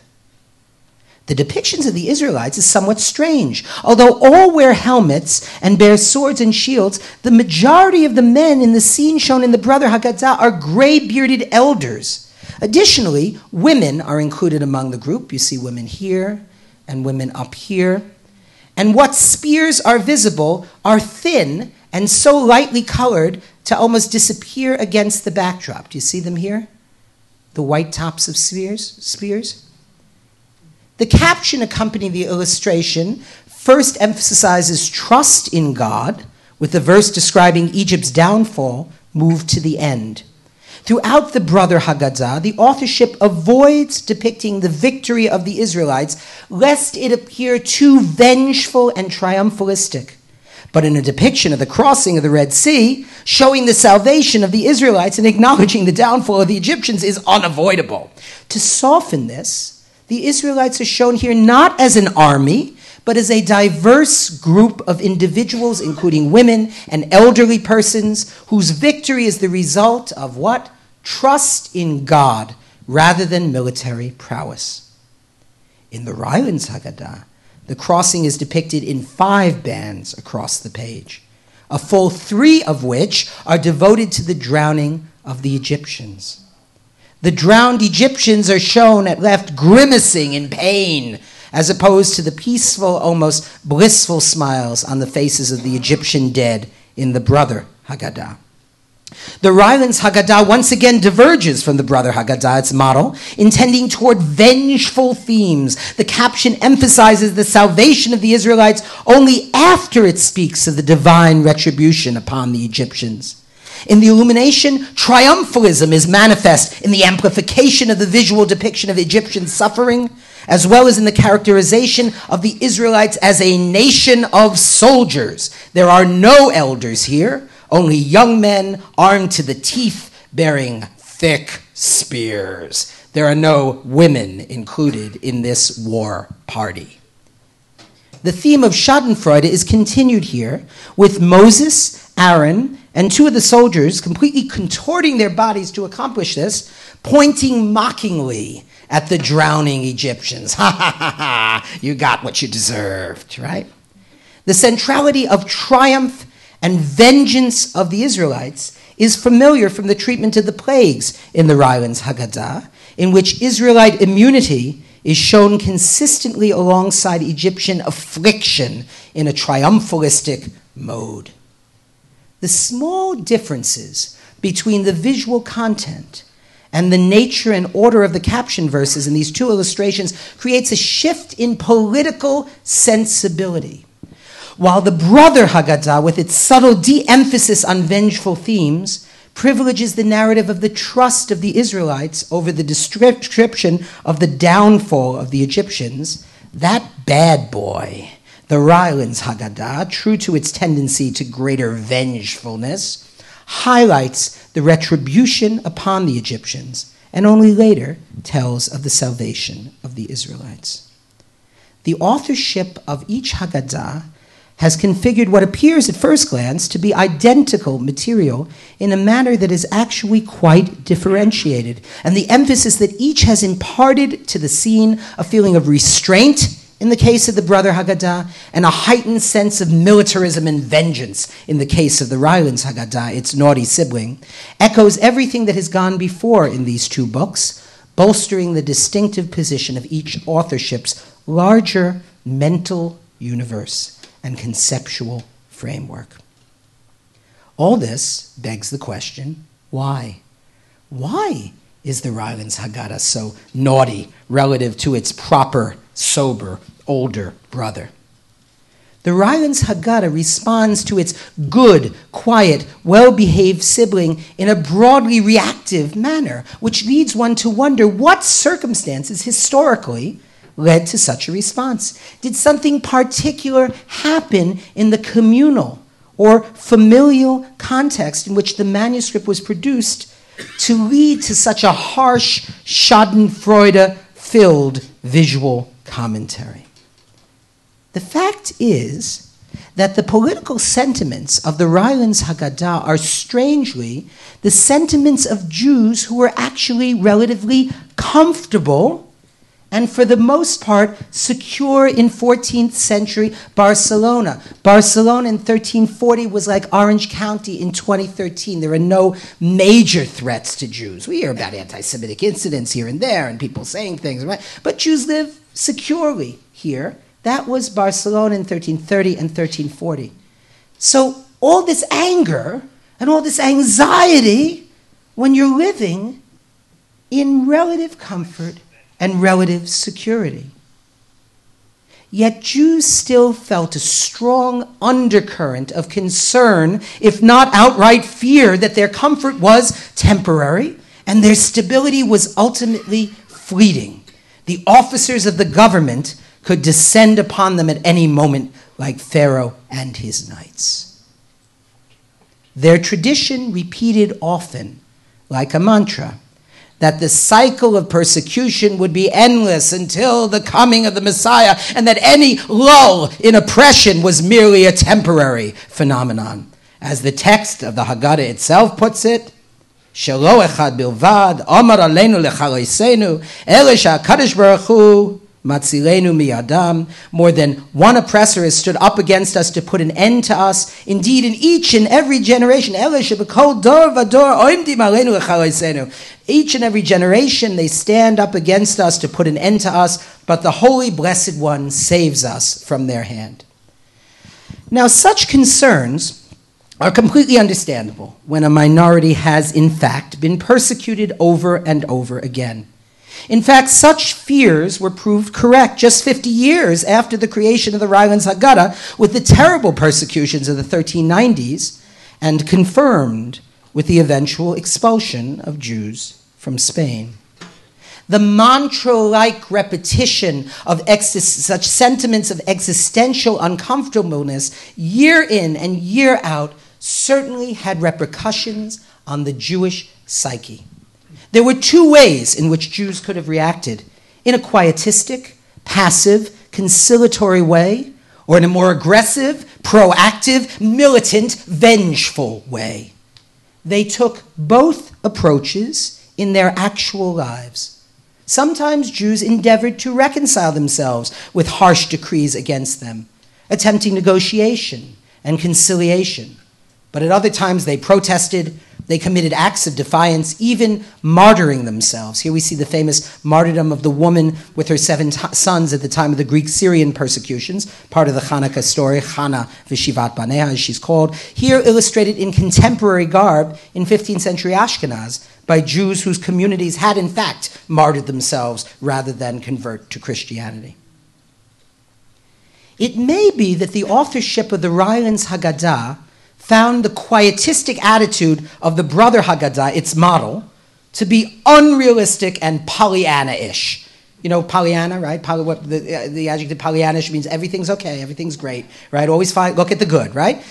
The depictions of the Israelites is somewhat strange. Although all wear helmets and bear swords and shields, the majority of the men in the scene shown in the Brother Haggadah are gray bearded elders. Additionally, women are included among the group. You see women here and women up here. And what spears are visible are thin and so lightly colored to almost disappear against the backdrop. Do you see them here? The white tops of spears? Spears? The caption accompanying the illustration first emphasizes trust in God, with the verse describing Egypt's downfall moved to the end. Throughout the Brother Haggadah, the authorship avoids depicting the victory of the Israelites, lest it appear too vengeful and triumphalistic. But in a depiction of the crossing of the Red Sea, showing the salvation of the Israelites and acknowledging the downfall of the Egyptians is unavoidable. To soften this, the Israelites are shown here not as an army, but as a diverse group of individuals, including women and elderly persons, whose victory is the result of what? Trust in God rather than military prowess. In the Rylands Haggadah, the crossing is depicted in five bands across the page, a full three of which are devoted to the drowning of the Egyptians. The drowned Egyptians are shown at left grimacing in pain, as opposed to the peaceful, almost blissful smiles on the faces of the Egyptian dead in the brother Haggadah. The Rylands Haggadah once again diverges from the Brother Haggadah, its model, intending toward vengeful themes. The caption emphasizes the salvation of the Israelites only after it speaks of the divine retribution upon the Egyptians. In the illumination, triumphalism is manifest in the amplification of the visual depiction of Egyptian suffering, as well as in the characterization of the Israelites as a nation of soldiers. There are no elders here, only young men armed to the teeth bearing thick spears. There are no women included in this war party. The theme of Schadenfreude is continued here with Moses, Aaron, and two of the soldiers, completely contorting their bodies to accomplish this, pointing mockingly at the drowning Egyptians. [LAUGHS] Ha ha ha ha, you got what you deserved, right? The centrality of triumph and vengeance of the Israelites is familiar from the treatment of the plagues in the Rylands Haggadah, in which Israelite immunity is shown consistently alongside Egyptian affliction in a triumphalistic mode. The small differences between the visual content and the nature and order of the caption verses in these two illustrations creates a shift in political sensibility. While the brother Haggadah, with its subtle de emphasis on vengeful themes, privileges the narrative of the trust of the Israelites over the description of the downfall of the Egyptians, that bad boy, the Rylands Haggadah, true to its tendency to greater vengefulness, highlights the retribution upon the Egyptians and only later tells of the salvation of the Israelites. The authorship of each Haggadah has configured what appears at first glance to be identical material in a manner that is actually quite differentiated. And the emphasis that each has imparted to the scene a feeling of restraint in the case of the brother Haggadah, and a heightened sense of militarism and vengeance in the case of the Rylands Haggadah, its naughty sibling, echoes everything that has gone before in these two books, bolstering the distinctive position of each authorship's larger mental universe and conceptual framework. All this begs the question why? Why is the Rylands Haggadah so naughty relative to its proper, sober, older brother? The Rylands Haggadah responds to its good, quiet, well behaved sibling in a broadly reactive manner, which leads one to wonder what circumstances historically led to such a response? Did something particular happen in the communal or familial context in which the manuscript was produced to lead to such a harsh, Schadenfreude filled visual commentary? The fact is that the political sentiments of the Rylands Haggadah are strangely the sentiments of Jews who were actually relatively comfortable and for the most part secure in 14th century Barcelona. Barcelona in 1340 was like Orange County in 2013. There are no major threats to Jews. We hear about anti Semitic incidents here and there and people saying things, right? But Jews live securely here. That was Barcelona in 1330 and 1340. So all this anger and all this anxiety when you're living in relative comfort and relative security. Yet Jews still felt a strong undercurrent of concern, if not outright fear, that their comfort was temporary and their stability was ultimately fleeting. The officers of the government could descend upon them at any moment, like Pharaoh and his knights. Their tradition repeated often, like a mantra, that the cycle of persecution would be endless until the coming of the Messiah, and that any lull in oppression was merely a temporary phenomenon. As the text of the Haggadah itself puts it, Aleinu lechaloisenu, ele sha'akadosh baruch hu, matzilenu miyadam. More than one oppressor has stood up against us to put an end to us. Indeed, in each and every generation. Each and every generation, they stand up against us to put an end to us, but the Holy Blessed One saves us from their hand. Now, such concerns are completely understandable when a minority has, in fact, been persecuted over and over again. In fact, such fears were proved correct just 50 years after the creation of the Rylands Haggadah with the terrible persecutions of the 1390s and confirmed with the eventual expulsion of Jews from Spain. The mantra like repetition of such sentiments of existential uncomfortableness year in and year out certainly had repercussions on the Jewish psyche. There were two ways in which Jews could have reacted in a quietistic, passive, conciliatory way, or in a more aggressive, proactive, militant, vengeful way. They took both approaches in their actual lives. Sometimes Jews endeavored to reconcile themselves with harsh decrees against them, attempting negotiation and conciliation. But at other times they protested, they committed acts of defiance, even martyring themselves. Here we see the famous martyrdom of the woman with her seven t- sons at the time of the Greek Syrian persecutions, part of the Hanukkah story, Chana Vishivat Baneha, as she's called, here illustrated in contemporary garb in 15th century Ashkenaz by Jews whose communities had in fact martyred themselves rather than convert to Christianity. It may be that the authorship of the Rylands Haggadah found the quietistic attitude of the brother Haggadah, its model, to be unrealistic and Pollyanna-ish. You know, Pollyanna, right? Poly, what, the, uh, the adjective Pollyannish means everything's okay, everything's great, right? Always find, look at the good, right?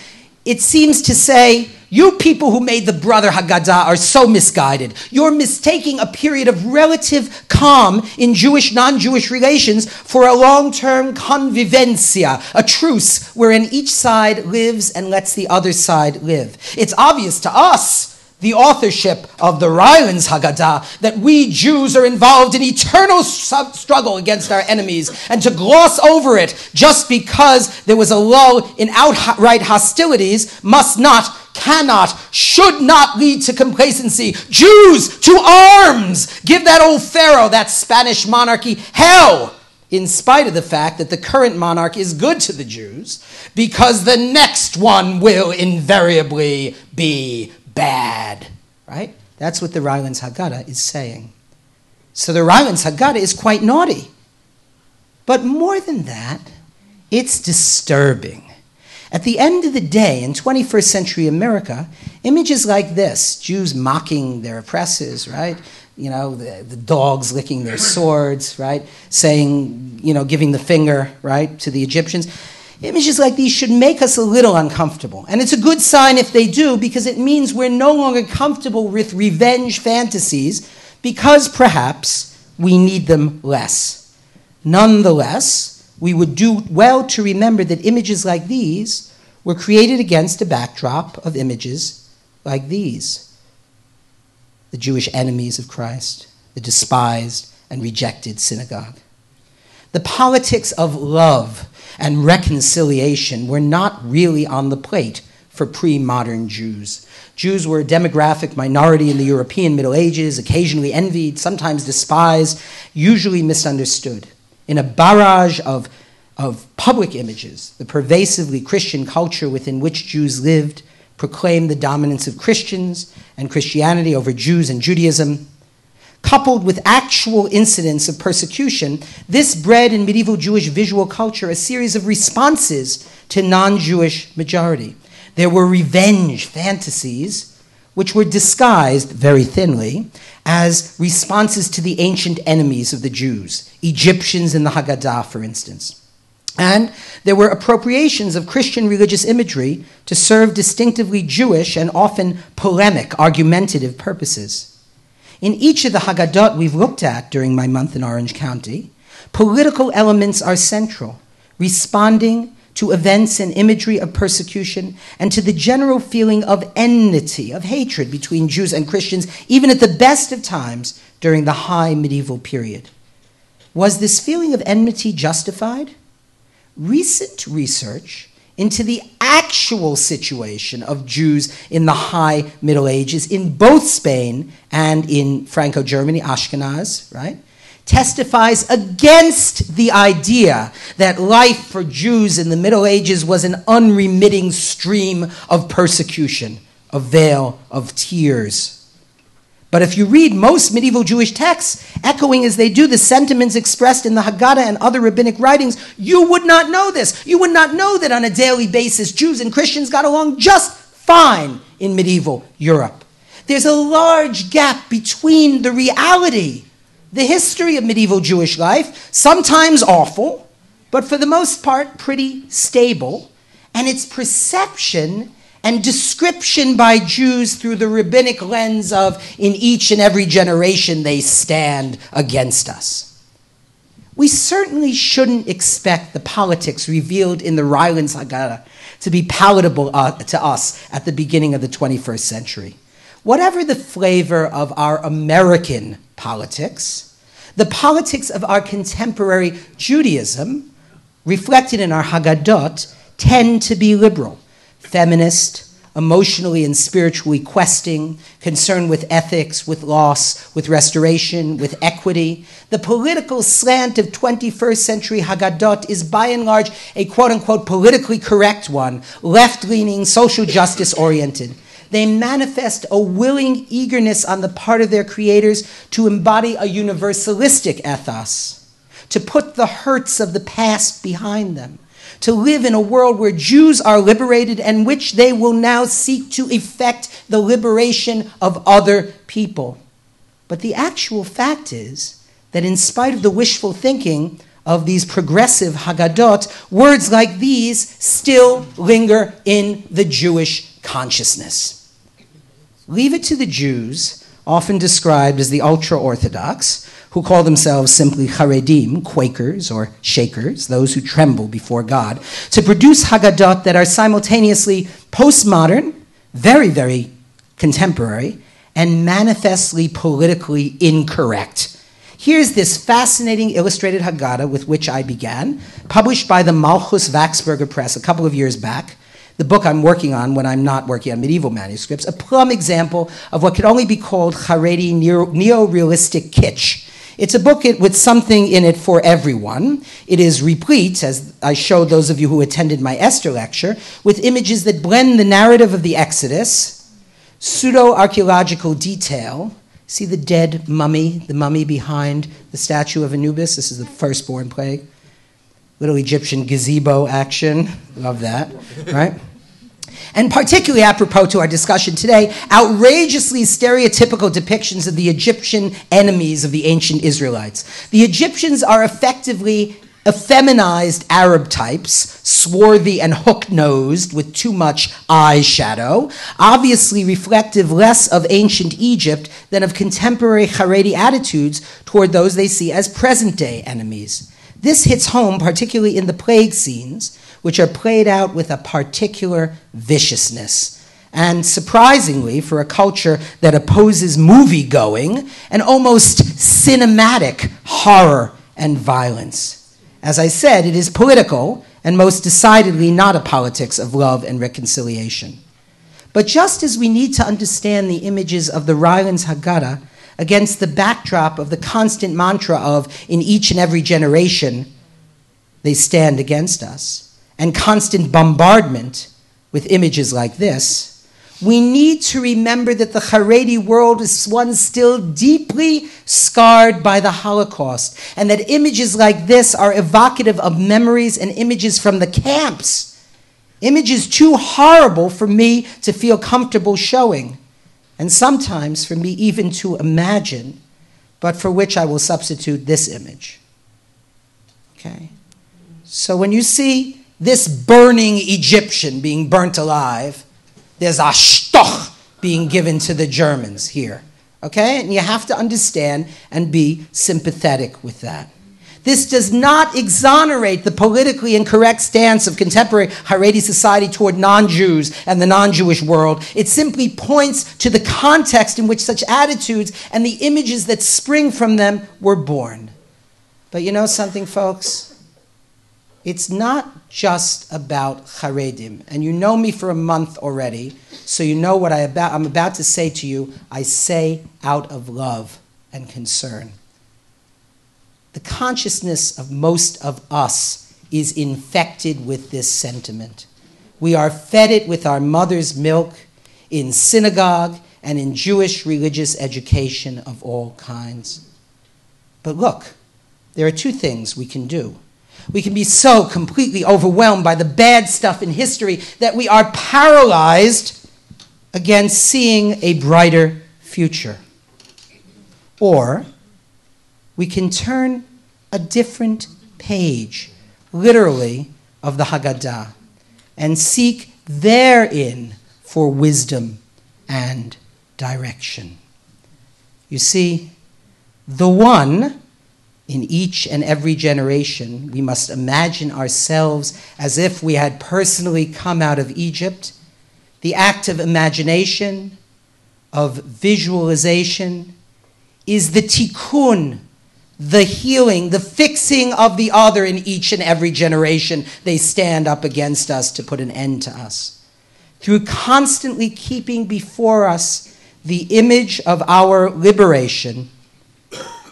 It seems to say, you people who made the brother Haggadah are so misguided. You're mistaking a period of relative calm in Jewish non Jewish relations for a long term convivencia, a truce wherein each side lives and lets the other side live. It's obvious to us the authorship of the Rylands Haggadah that we Jews are involved in eternal struggle against our enemies, and to gloss over it just because there was a lull in outright hostilities must not, cannot, should not lead to complacency. Jews to arms! Give that old Pharaoh, that Spanish monarchy, hell! in spite of the fact that the current monarch is good to the Jews, because the next one will invariably be bad, right? That's what the Rylands Haggadah is saying. So the Rylands Haggadah is quite naughty. But more than that, it's disturbing. At the end of the day, in 21st century America, images like this Jews mocking their oppressors, right? You know, the, the dogs licking their swords, right? Saying, you know, giving the finger, right, to the Egyptians Images like these should make us a little uncomfortable. And it's a good sign if they do, because it means we're no longer comfortable with revenge fantasies, because perhaps we need them less. Nonetheless, we would do well to remember that images like these were created against a backdrop of images like these the Jewish enemies of Christ, the despised and rejected synagogue. The politics of love and reconciliation were not really on the plate for pre modern Jews. Jews were a demographic minority in the European Middle Ages, occasionally envied, sometimes despised, usually misunderstood. In a barrage of, of public images, the pervasively Christian culture within which Jews lived proclaimed the dominance of Christians and Christianity over Jews and Judaism coupled with actual incidents of persecution, this bred in medieval Jewish visual culture a series of responses to non Jewish majority. There were revenge fantasies, which were disguised very thinly as responses to the ancient enemies of the Jews, Egyptians in the Haggadah, for instance. And there were appropriations of Christian religious imagery to serve distinctively Jewish and often polemic, argumentative purposes. In each of the Haggadot we've looked at during my month in Orange County, political elements are central, responding to events and imagery of persecution and to the general feeling of enmity, of hatred between Jews and Christians, even at the best of times during the high medieval period. Was this feeling of enmity justified? Recent research into the actual situation of Jews in the high Middle Ages in both Spain and in Franco Germany, Ashkenaz, right? Testifies against the idea that life for Jews in the Middle Ages was an unremitting stream of persecution, a vale of tears. But if you read most medieval Jewish texts, echoing as they do the sentiments expressed in the Haggadah and other rabbinic writings, you would not know this. You would not know that on a daily basis Jews and Christians got along just fine in medieval Europe. There's a large gap between the reality, the history of medieval Jewish life, sometimes awful, but for the most part pretty stable, and its perception and description by Jews through the rabbinic lens of in each and every generation they stand against us. We certainly shouldn't expect the politics revealed in the Rylands Haggadah to be palatable uh, to us at the beginning of the 21st century. Whatever the flavor of our American politics, the politics of our contemporary Judaism, reflected in our Haggadot, tend to be liberal feminist, emotionally and spiritually questing, concerned with ethics, with loss, with restoration, with equity. The political slant of 21st century Haggadot is by and large a quote unquote politically correct one, left leaning, social justice oriented. They manifest a willing eagerness on the part of their creators to embody a universalistic ethos, to put the hurts of the past behind them to live in a world where Jews are liberated and which they will now seek to effect the liberation of other people. But the actual fact is that, in spite of the wishful thinking of these progressive Haggadot, words like these still linger in the Jewish consciousness. Leave it to the Jews, often described as the ultra Orthodox, who call themselves simply Haredim, Quakers or Shakers, those who tremble before God, to produce Haggadot that are simultaneously postmodern, very, very contemporary, and manifestly politically incorrect. Here's this fascinating illustrated Haggadah with which I began, published by the Malchus Wachsberger Press a couple of years back. The book I'm working on when I'm not working on medieval manuscripts, a plum example of what could only be called Haredi neo realistic kitsch it's a book with something in it for everyone. It is replete, as I showed those of you who attended my Esther lecture, with images that blend the narrative of the Exodus, pseudo archaeological detail. See the dead mummy, the mummy behind the statue of Anubis? This is the firstborn plague. Little Egyptian gazebo action. Love that, right? And particularly apropos to our discussion today, outrageously stereotypical depictions of the Egyptian enemies of the ancient Israelites. The Egyptians are effectively effeminized Arab types, swarthy and hook nosed with too much eyeshadow, obviously reflective less of ancient Egypt than of contemporary Haredi attitudes toward those they see as present day enemies. This hits home, particularly in the plague scenes, which are played out with a particular viciousness. And surprisingly, for a culture that opposes movie going, an almost cinematic horror and violence. As I said, it is political and most decidedly not a politics of love and reconciliation. But just as we need to understand the images of the Rylands Haggadah against the backdrop of the constant mantra of, in each and every generation, they stand against us, and constant bombardment with images like this, we need to remember that the Haredi world is one still deeply scarred by the Holocaust, and that images like this are evocative of memories and images from the camps. Images too horrible for me to feel comfortable showing, and sometimes for me even to imagine, but for which I will substitute this image. Okay? So when you see this burning Egyptian being burnt alive, there's a shtoch being given to the Germans here. Okay? And you have to understand and be sympathetic with that. This does not exonerate the politically incorrect stance of contemporary Haredi society toward non Jews and the non Jewish world. It simply points to the context in which such attitudes and the images that spring from them were born. But you know something, folks? It's not just about Haredim. And you know me for a month already, so you know what I about, I'm about to say to you. I say out of love and concern. The consciousness of most of us is infected with this sentiment. We are fed it with our mother's milk in synagogue and in Jewish religious education of all kinds. But look, there are two things we can do we can be so completely overwhelmed by the bad stuff in history that we are paralyzed against seeing a brighter future. Or we can turn a different page, literally, of the Haggadah, and seek therein for wisdom and direction. You see, the one in each and every generation, we must imagine ourselves as if we had personally come out of Egypt. The act of imagination, of visualization, is the tikkun, the healing, the fixing of the other in each and every generation. They stand up against us to put an end to us. Through constantly keeping before us the image of our liberation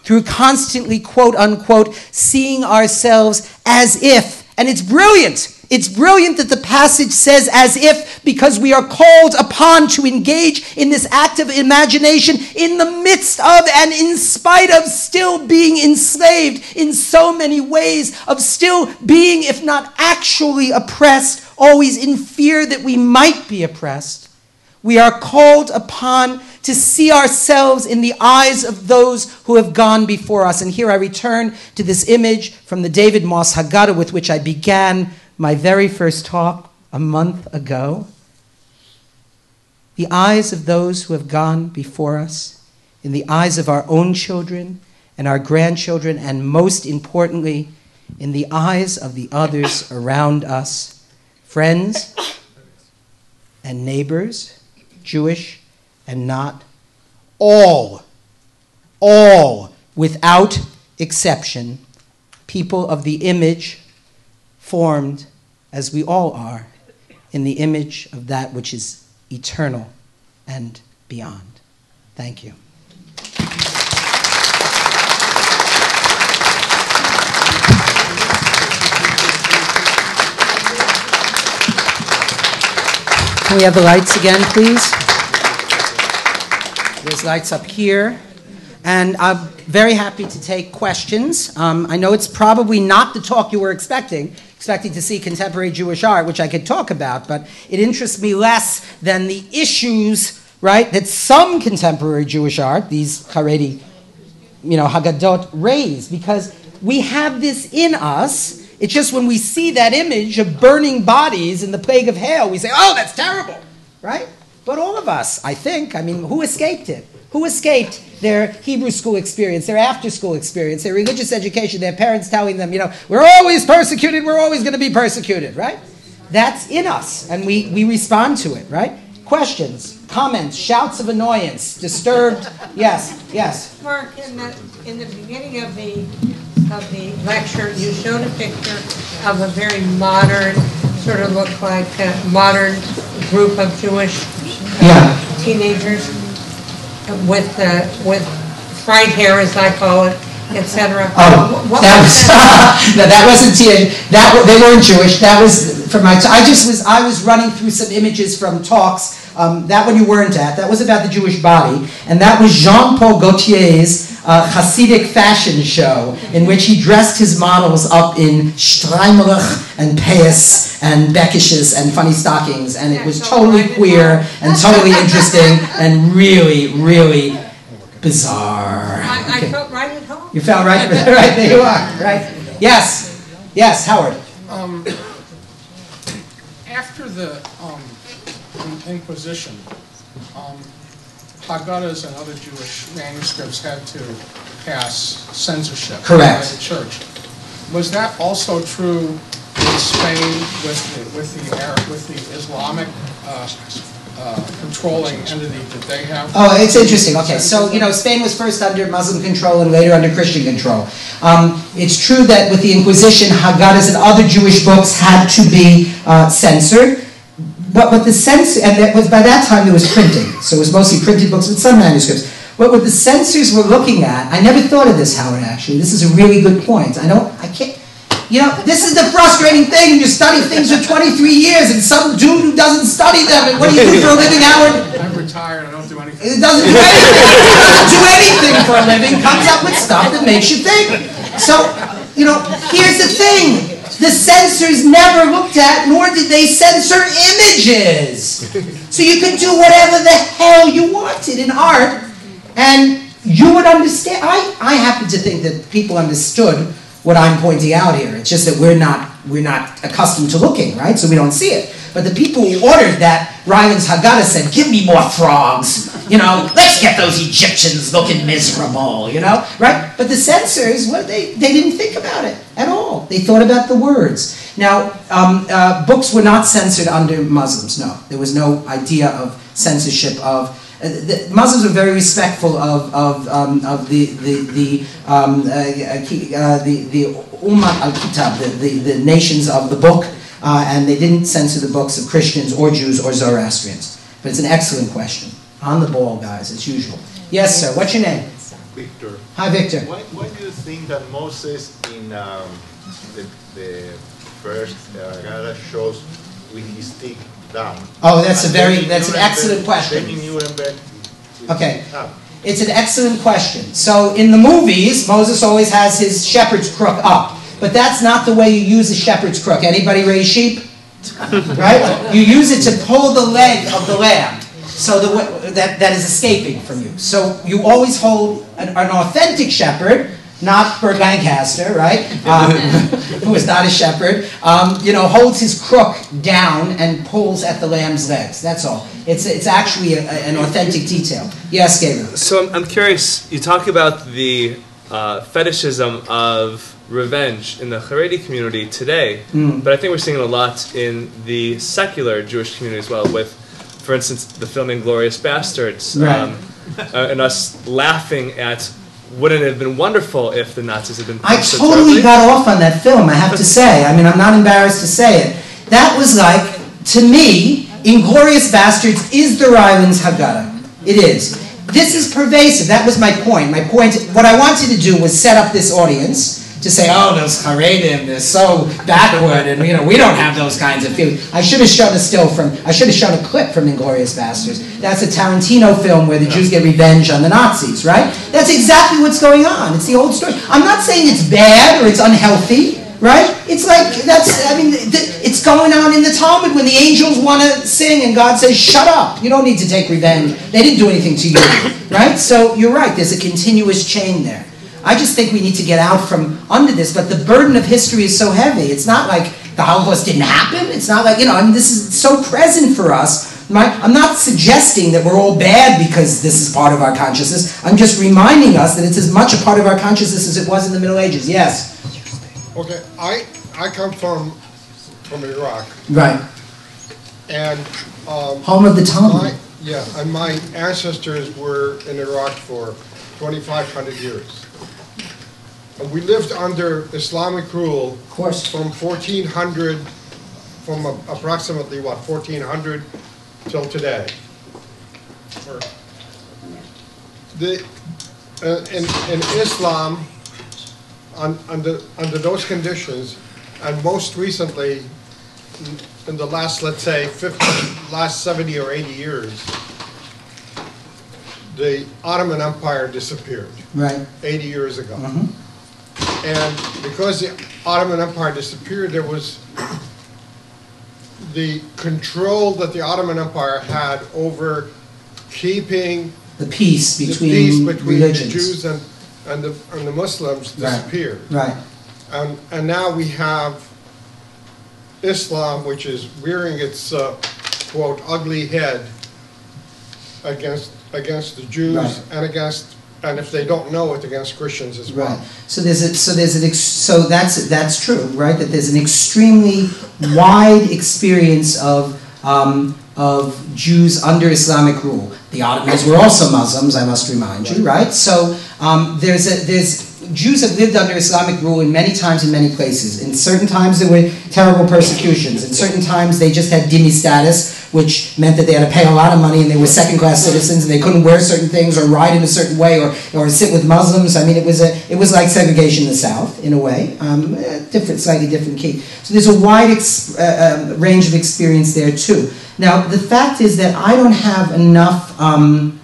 through constantly, quote unquote, seeing ourselves as if. And it's brilliant. It's brilliant that the passage says as if because we are called upon to engage in this act of imagination in the midst of and in spite of still being enslaved in so many ways, of still being, if not actually oppressed, always in fear that we might be oppressed. We are called upon to see ourselves in the eyes of those who have gone before us. And here I return to this image from the David Moss Haggadah with which I began my very first talk a month ago. The eyes of those who have gone before us, in the eyes of our own children and our grandchildren, and most importantly, in the eyes of the others around us, friends and neighbors, Jewish and not all, all, without exception, people of the image formed, as we all are, in the image of that which is eternal and beyond. Thank you. Can we have the lights again, please? There's lights up here. And I'm very happy to take questions. Um, I know it's probably not the talk you were expecting, expecting to see contemporary Jewish art, which I could talk about, but it interests me less than the issues, right, that some contemporary Jewish art, these Haredi, you know, Haggadot, raise, because we have this in us. It's just when we see that image of burning bodies in the plague of hail, we say, oh, that's terrible, right? But all of us, I think, I mean, who escaped it? Who escaped their Hebrew school experience, their after school experience, their religious education, their parents telling them, you know, we're always persecuted, we're always going to be persecuted, right? That's in us, and we, we respond to it, right? Questions, comments, shouts of annoyance, disturbed. [LAUGHS] Yes, yes. Mark, in the, in the beginning of the, of the lecture, you showed a picture of a very modern, sort of look like a modern group of Jewish Yeah. teenagers with, uh, with fried hair, as I call it, etc. Oh, What that was that? [LAUGHS] no, that wasn't teenage. That they weren't Jewish. That was from my. I just was. I was running through some images from talks. Um, that one you weren't at. That was about the Jewish body, and that was Jean Paul Gaultier's uh, Hasidic fashion show, in which he dressed his models up in Streimelech and Payas and Bekishes and funny stockings, and it was totally queer and totally interesting and really, really bizarre. I, I Okay. felt right at home. You felt right, [LAUGHS] right there you are, right? Yes, yes, Howard. Um, after the um, Inquisition, um, Haggadahs and other Jewish manuscripts had to pass censorship. Correct. By the church. Was that also true in Spain with the, with the Arab, with the Islamic uh, uh, controlling entity that they have? Oh, it's interesting. Okay, so you know, Spain was first under Muslim control and later under Christian control. Um, it's true that with the Inquisition, Haggadahs and other Jewish books had to be uh, censored. But what the censor, and that was by that time there was printing, so it was mostly printed books with some manuscripts. But what the censors were looking at, I never thought of this, Howard. Actually, this is a really good point. I don't, I can't. You know, this is the frustrating thing. You study things for 23 years, and some dude who doesn't study them, and what do you do for a living, Howard? I'm retired, I don't do anything. It doesn't do anything. It doesn't do anything for a living. Comes up with stuff that makes you think. So, you know, here's the thing. The censors never looked at, nor did they censor images. So you could do whatever the hell you wanted in art, and you would understand. I, I happen to think that people understood what I'm pointing out here. It's just that we're not we're not accustomed to looking, right? So we don't see it. But the people who ordered that, Rylands Haggadah said, give me more frogs. You know, let's get those Egyptians looking miserable, you know? Right? But the censors, what they they didn't think about it at all. They thought about the words. Now, um, uh, books were not censored under Muslims, no. There was no idea of censorship of uh, the Muslims were very respectful of of, um, of the the the um, uh, uh, the the Ummah al Kitab, the, the the nations of the book, uh, and they didn't censor the books of Christians or Jews or Zoroastrians. But it's an excellent question. On the ball, guys, as usual. Yes, sir. What's your name? Victor, Hi, Victor. why, why do you think that Moses in um, the, the first uh, shows with his stick down? Oh, that's a very that's an excellent question. Nuremberg, Okay. up. It's an excellent question. So in the movies, Moses always has his shepherd's crook up. But that's not the way you use a shepherd's crook. Anybody raise sheep? Right? You use it to pull the leg of the lamb. So the, that, that is escaping from you. So you always hold an, an authentic shepherd, not Burt Lancaster, right? Um, [LAUGHS] who is not a shepherd, um, you know, holds his crook down and pulls at the lamb's legs. That's all. It's, it's actually a, a- an authentic detail. Yes, Gabriel. So I'm, I'm curious. You talk about the uh, fetishism of revenge in the Haredi community today, but I think we're seeing it a lot in the secular Jewish community as well. With, for instance, the film *Inglourious Basterds*, Right. um, uh, and us laughing at. Wouldn't it have been wonderful if the Nazis had been? I totally got off on that film, I have to say. I mean, I'm not embarrassed to say it. That was like, to me, Inglourious Basterds is the Rylands Haggadah. It is. This is pervasive. That was my point. My point, what I wanted to do was set up this audience to say, oh, those Haredim, they're so backward, and you know, we don't have those kinds of feelings. I should have shown a still from, I should have shown a clip from Inglourious Basterds. That's a Tarantino film where the Jews get revenge on the Nazis, right? That's exactly what's going on. It's the old story. I'm not saying it's bad or it's unhealthy, right? It's like, that's, I mean, th- it's going on in the Talmud when the angels want to sing and God says, shut up. You don't need to take revenge. They didn't do anything to you, right? So you're right. There's a continuous chain there. I just think we need to get out from under this, but the burden of history is so heavy. It's not like the Holocaust didn't happen. It's not like, you know, I mean, this is so present for us. Right? I'm not suggesting that we're all bad because this is part of our consciousness. I'm just reminding us that it's as much a part of our consciousness as it was in the Middle Ages. Yes. Okay, I, I come from, from Iraq, Right. and, um, Home of the my, yeah, and my ancestors were in Iraq for twenty-five hundred years. And we lived under Islamic rule Of course. from fourteen hundred, from a- approximately, what, fourteen hundred till today. Or- The, uh, in, in Islam, on, under, under those conditions, and most recently, in- in the last, let's say, fifty, last seventy or eighty years, the Ottoman Empire disappeared Right. eighty years ago. Mhm. And because the Ottoman Empire disappeared, there was the control that the Ottoman Empire had over keeping The peace the between, peace between the. Jews and, and the, and the Muslims Right. disappeared. Right. And, and now we have Islam, which is rearing its, uh, quote, ugly head against, against the Jews Right. and against, and if they don't know it, against Christians as well. Right. So there's a, so there's an ex, so that's that's true, right? That there's an extremely wide experience of um, of Jews under Islamic rule. The Ottomans were also Muslims, I must remind you, right? So um, there's a there's Jews have lived under Islamic rule in many times in many places. In certain times there were terrible persecutions. In certain times they just had dhimmi status, which meant that they had to pay a lot of money and they were second-class citizens and they couldn't wear certain things or ride in a certain way or, or sit with Muslims. I mean, it was a it was like segregation in the South in a way, um, a different, slightly different key. So there's a wide ex, uh, um, range of experience there too. Now the fact is that I don't have enough um,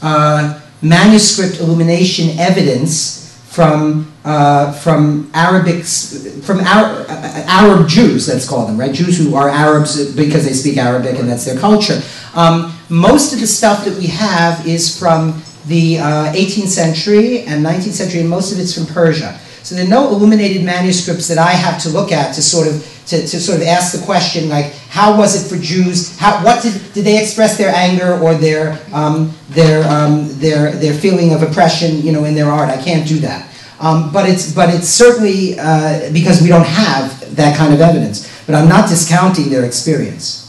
uh, manuscript illumination evidence from uh, from Arabic from Arab, Arab Jews, let's call them right, Jews who are Arabs because they speak Arabic and that's their culture. Um, most of the stuff that we have is from the uh, 18th century and 19th century, and most of it's from Persia. So there are no illuminated manuscripts that I have to look at to sort of to, to sort of ask the question like how was it for Jews? How what did did they express their anger or their um, their um, their their feeling of oppression you know in their art? I can't do that. Um, but it's but it's certainly uh, because we don't have that kind of evidence. But I'm not discounting their experience.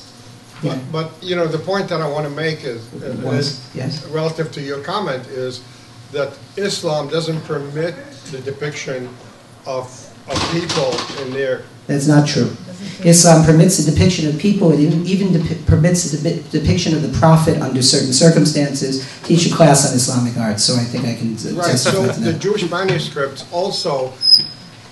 But, but, you know, the point that I want to make is, is Yes. relative to your comment is that Islam doesn't permit the depiction of, of people in their, That's not true. Islam permits the depiction of people. It even, permits the depi- depiction of the prophet under certain circumstances. Teach a class on Islamic art, so I think I can t- right, so the. Jewish manuscripts also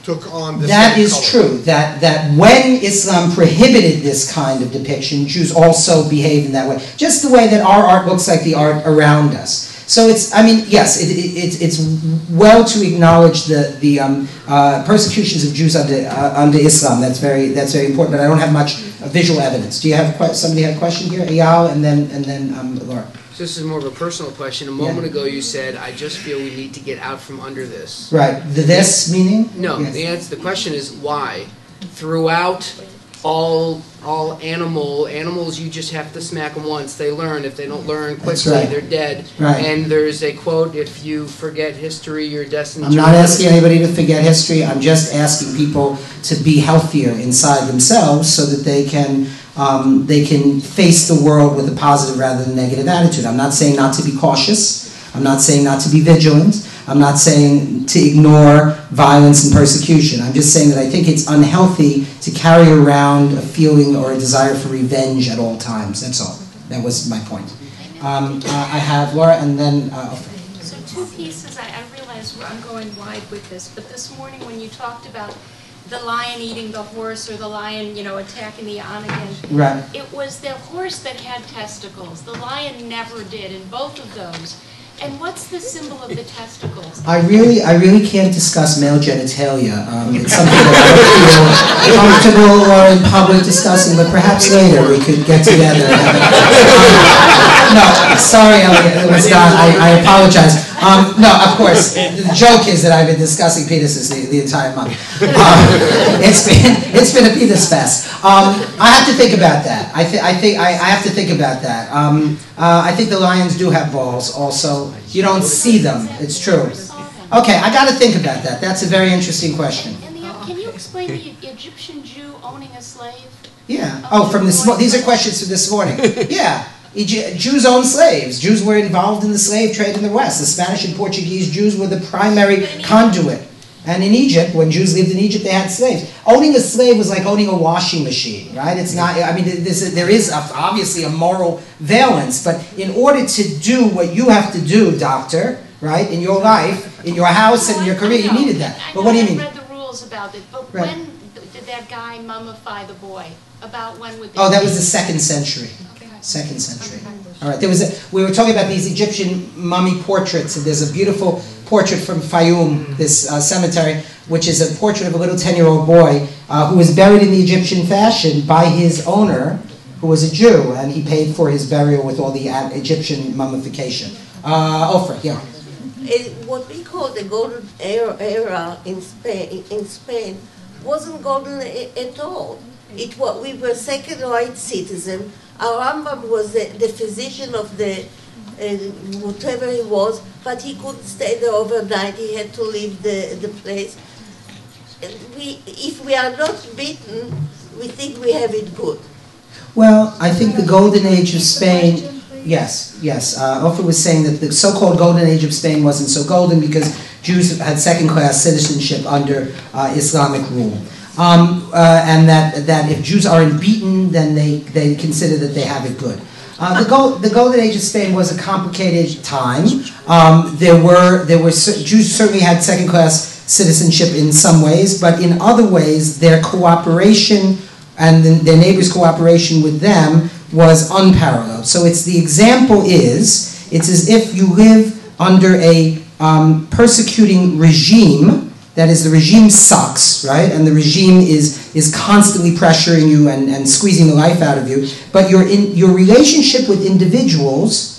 took on the That same color. true. That that when Islam prohibited this kind of depiction, Jews also behaved in that way. Just the way that our art looks like the art around us. So it's, I mean, yes, it, it, it's, it's well to acknowledge the, the um, uh, persecutions of Jews under, uh, under Islam. That's very, that's very important, but I don't have much uh, visual evidence. Do you have, que- somebody had a question here? Eyal and then, and then um, Laura. So this is more of a personal question. A moment ago, you said, "I just feel we need to get out from under this." Right. The this meaning? No, Yes. the answer. The question is why. Throughout all all animal animals, you just have to smack them once. They learn. If they don't learn quickly, right. they're dead. Right. And there's a quote: "If you forget history, you're destined." I'm not asking it." anybody to forget history. I'm just asking people to be healthier inside themselves so that they can um, they can face the world with a positive rather than negative attitude. I'm not saying not to be cautious. I'm not saying not to be vigilant. I'm not saying to ignore violence and persecution. I'm just saying that I think it's unhealthy to carry around a feeling or a desire for revenge at all times. That's all. That was my point. Um, uh, I have Laura and then uh, So two pieces, I, I realize I'm going wide with this, but this morning when you talked about the lion eating the horse or the lion, you know, attacking the onager, Right. it was the horse that had testicles. The lion never did in both of those. And what's the symbol of the testicles? I really, I really can't discuss male genitalia. Um, it's [LAUGHS] something that I don't feel comfortable or in public discussing, but perhaps later we could get together. and have it. [LAUGHS] No, sorry, Elliot, it was not. I, I apologize. Um, no, of course. The joke is that I've been discussing penises the, the entire month. Um, it's been, it's been a penis fest. Um, I have to think about that. I, th- I think I, I have to think about that. Um, uh, I think the lions do have balls. Also, you don't see them. It's true. Okay, I got to think about that. That's a very interesting question. And the, can you explain the Egyptian Jew owning a slave? Yeah. Oh, from this. mo- These are questions from this morning. Yeah. Jews owned slaves. Jews were involved in the slave trade in the West. The Spanish and Portuguese Jews were the primary conduit. And in Egypt, when Jews lived in Egypt, they had slaves. Owning a slave was like owning a washing machine, right? It's not. I mean, there's there is a, obviously a moral valence, but in order to do what you have to do, doctor, right, in your life, in your house, and your career, you needed that. But what do you mean? I read the rules about it, but when did that guy mummify the boy? About when would? Oh, that was the second century. Second century. All right. There was a, we were talking about these Egyptian mummy portraits, and there's a beautiful portrait from Fayum, this uh, cemetery, which is a portrait of a little 10-year-old boy uh, who was buried in the Egyptian fashion by his owner, who was a Jew, and he paid for his burial with all the uh, Egyptian mummification. Uh, Ofer, yeah. it, what we call the golden era, era in Spain, in Spain wasn't golden a- at all. It was, we were second-rate citizen. Our Rambam was the, the physician of the uh, whatever he was, but he couldn't stay there overnight. He had to leave the, the place. We, if we are not beaten, we think we have it good. Well, I think the golden age of Spain. Yes, yes. Uh, was saying that the so-called golden age of Spain wasn't so golden because Jews had second-class citizenship under uh, Islamic rule, um, uh, and that that if Jews aren't beaten, then they they consider that they have it good. Uh, the, the golden age of Spain was a complicated time. Um, there were there were Jews certainly had second-class citizenship in some ways, but in other ways, their cooperation and their neighbors' cooperation with them was unparalleled. So it's the example is it's as if you live under a um, persecuting regime. That is, the regime sucks, right? And the regime is is constantly pressuring you and, and squeezing the life out of you. But your in your relationship with individuals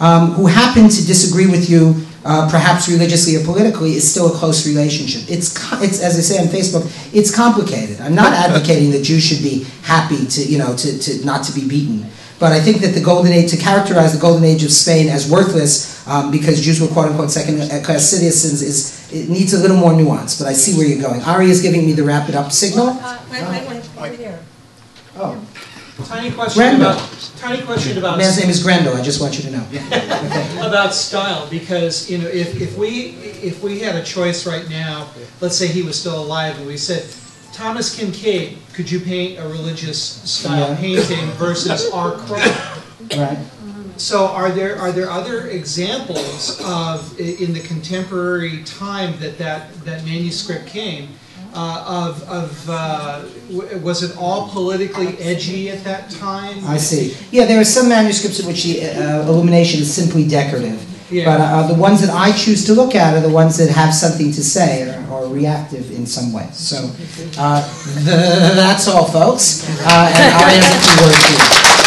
um, who happen to disagree with you, uh, perhaps religiously or politically, is still a close relationship. It's, it's as I say on Facebook, it's complicated. I'm not advocating that Jews should be happy to, you know, to, to not to be beaten. But I think that the golden age, to characterize the golden age of Spain as worthless um, because Jews were quote unquote second class citizens is, it needs a little more nuance. But I see where you're going. Ari is giving me the wrap it up signal. Uh, Wait, wait, wait, over there. Oh, Tiny question Grendel. about, tiny question about. man's name is Grendel. I just want you to know. [LAUGHS] about style because you know if, if we if we had a choice right now let's say he was still alive and we said thomas kinkade could you paint a religious style Yeah. painting versus [LAUGHS] our craft Right. so are there are there other examples of in the contemporary time that that, that manuscript came uh, of, of uh, w- was it all politically edgy at that time? I see. Yeah, there are some manuscripts in which the uh, illumination is simply decorative. Yeah. But uh, the ones that I choose to look at are the ones that have something to say or, or reactive in some way. So uh, [LAUGHS] that's all, folks. Uh, and I'll ask a few words here.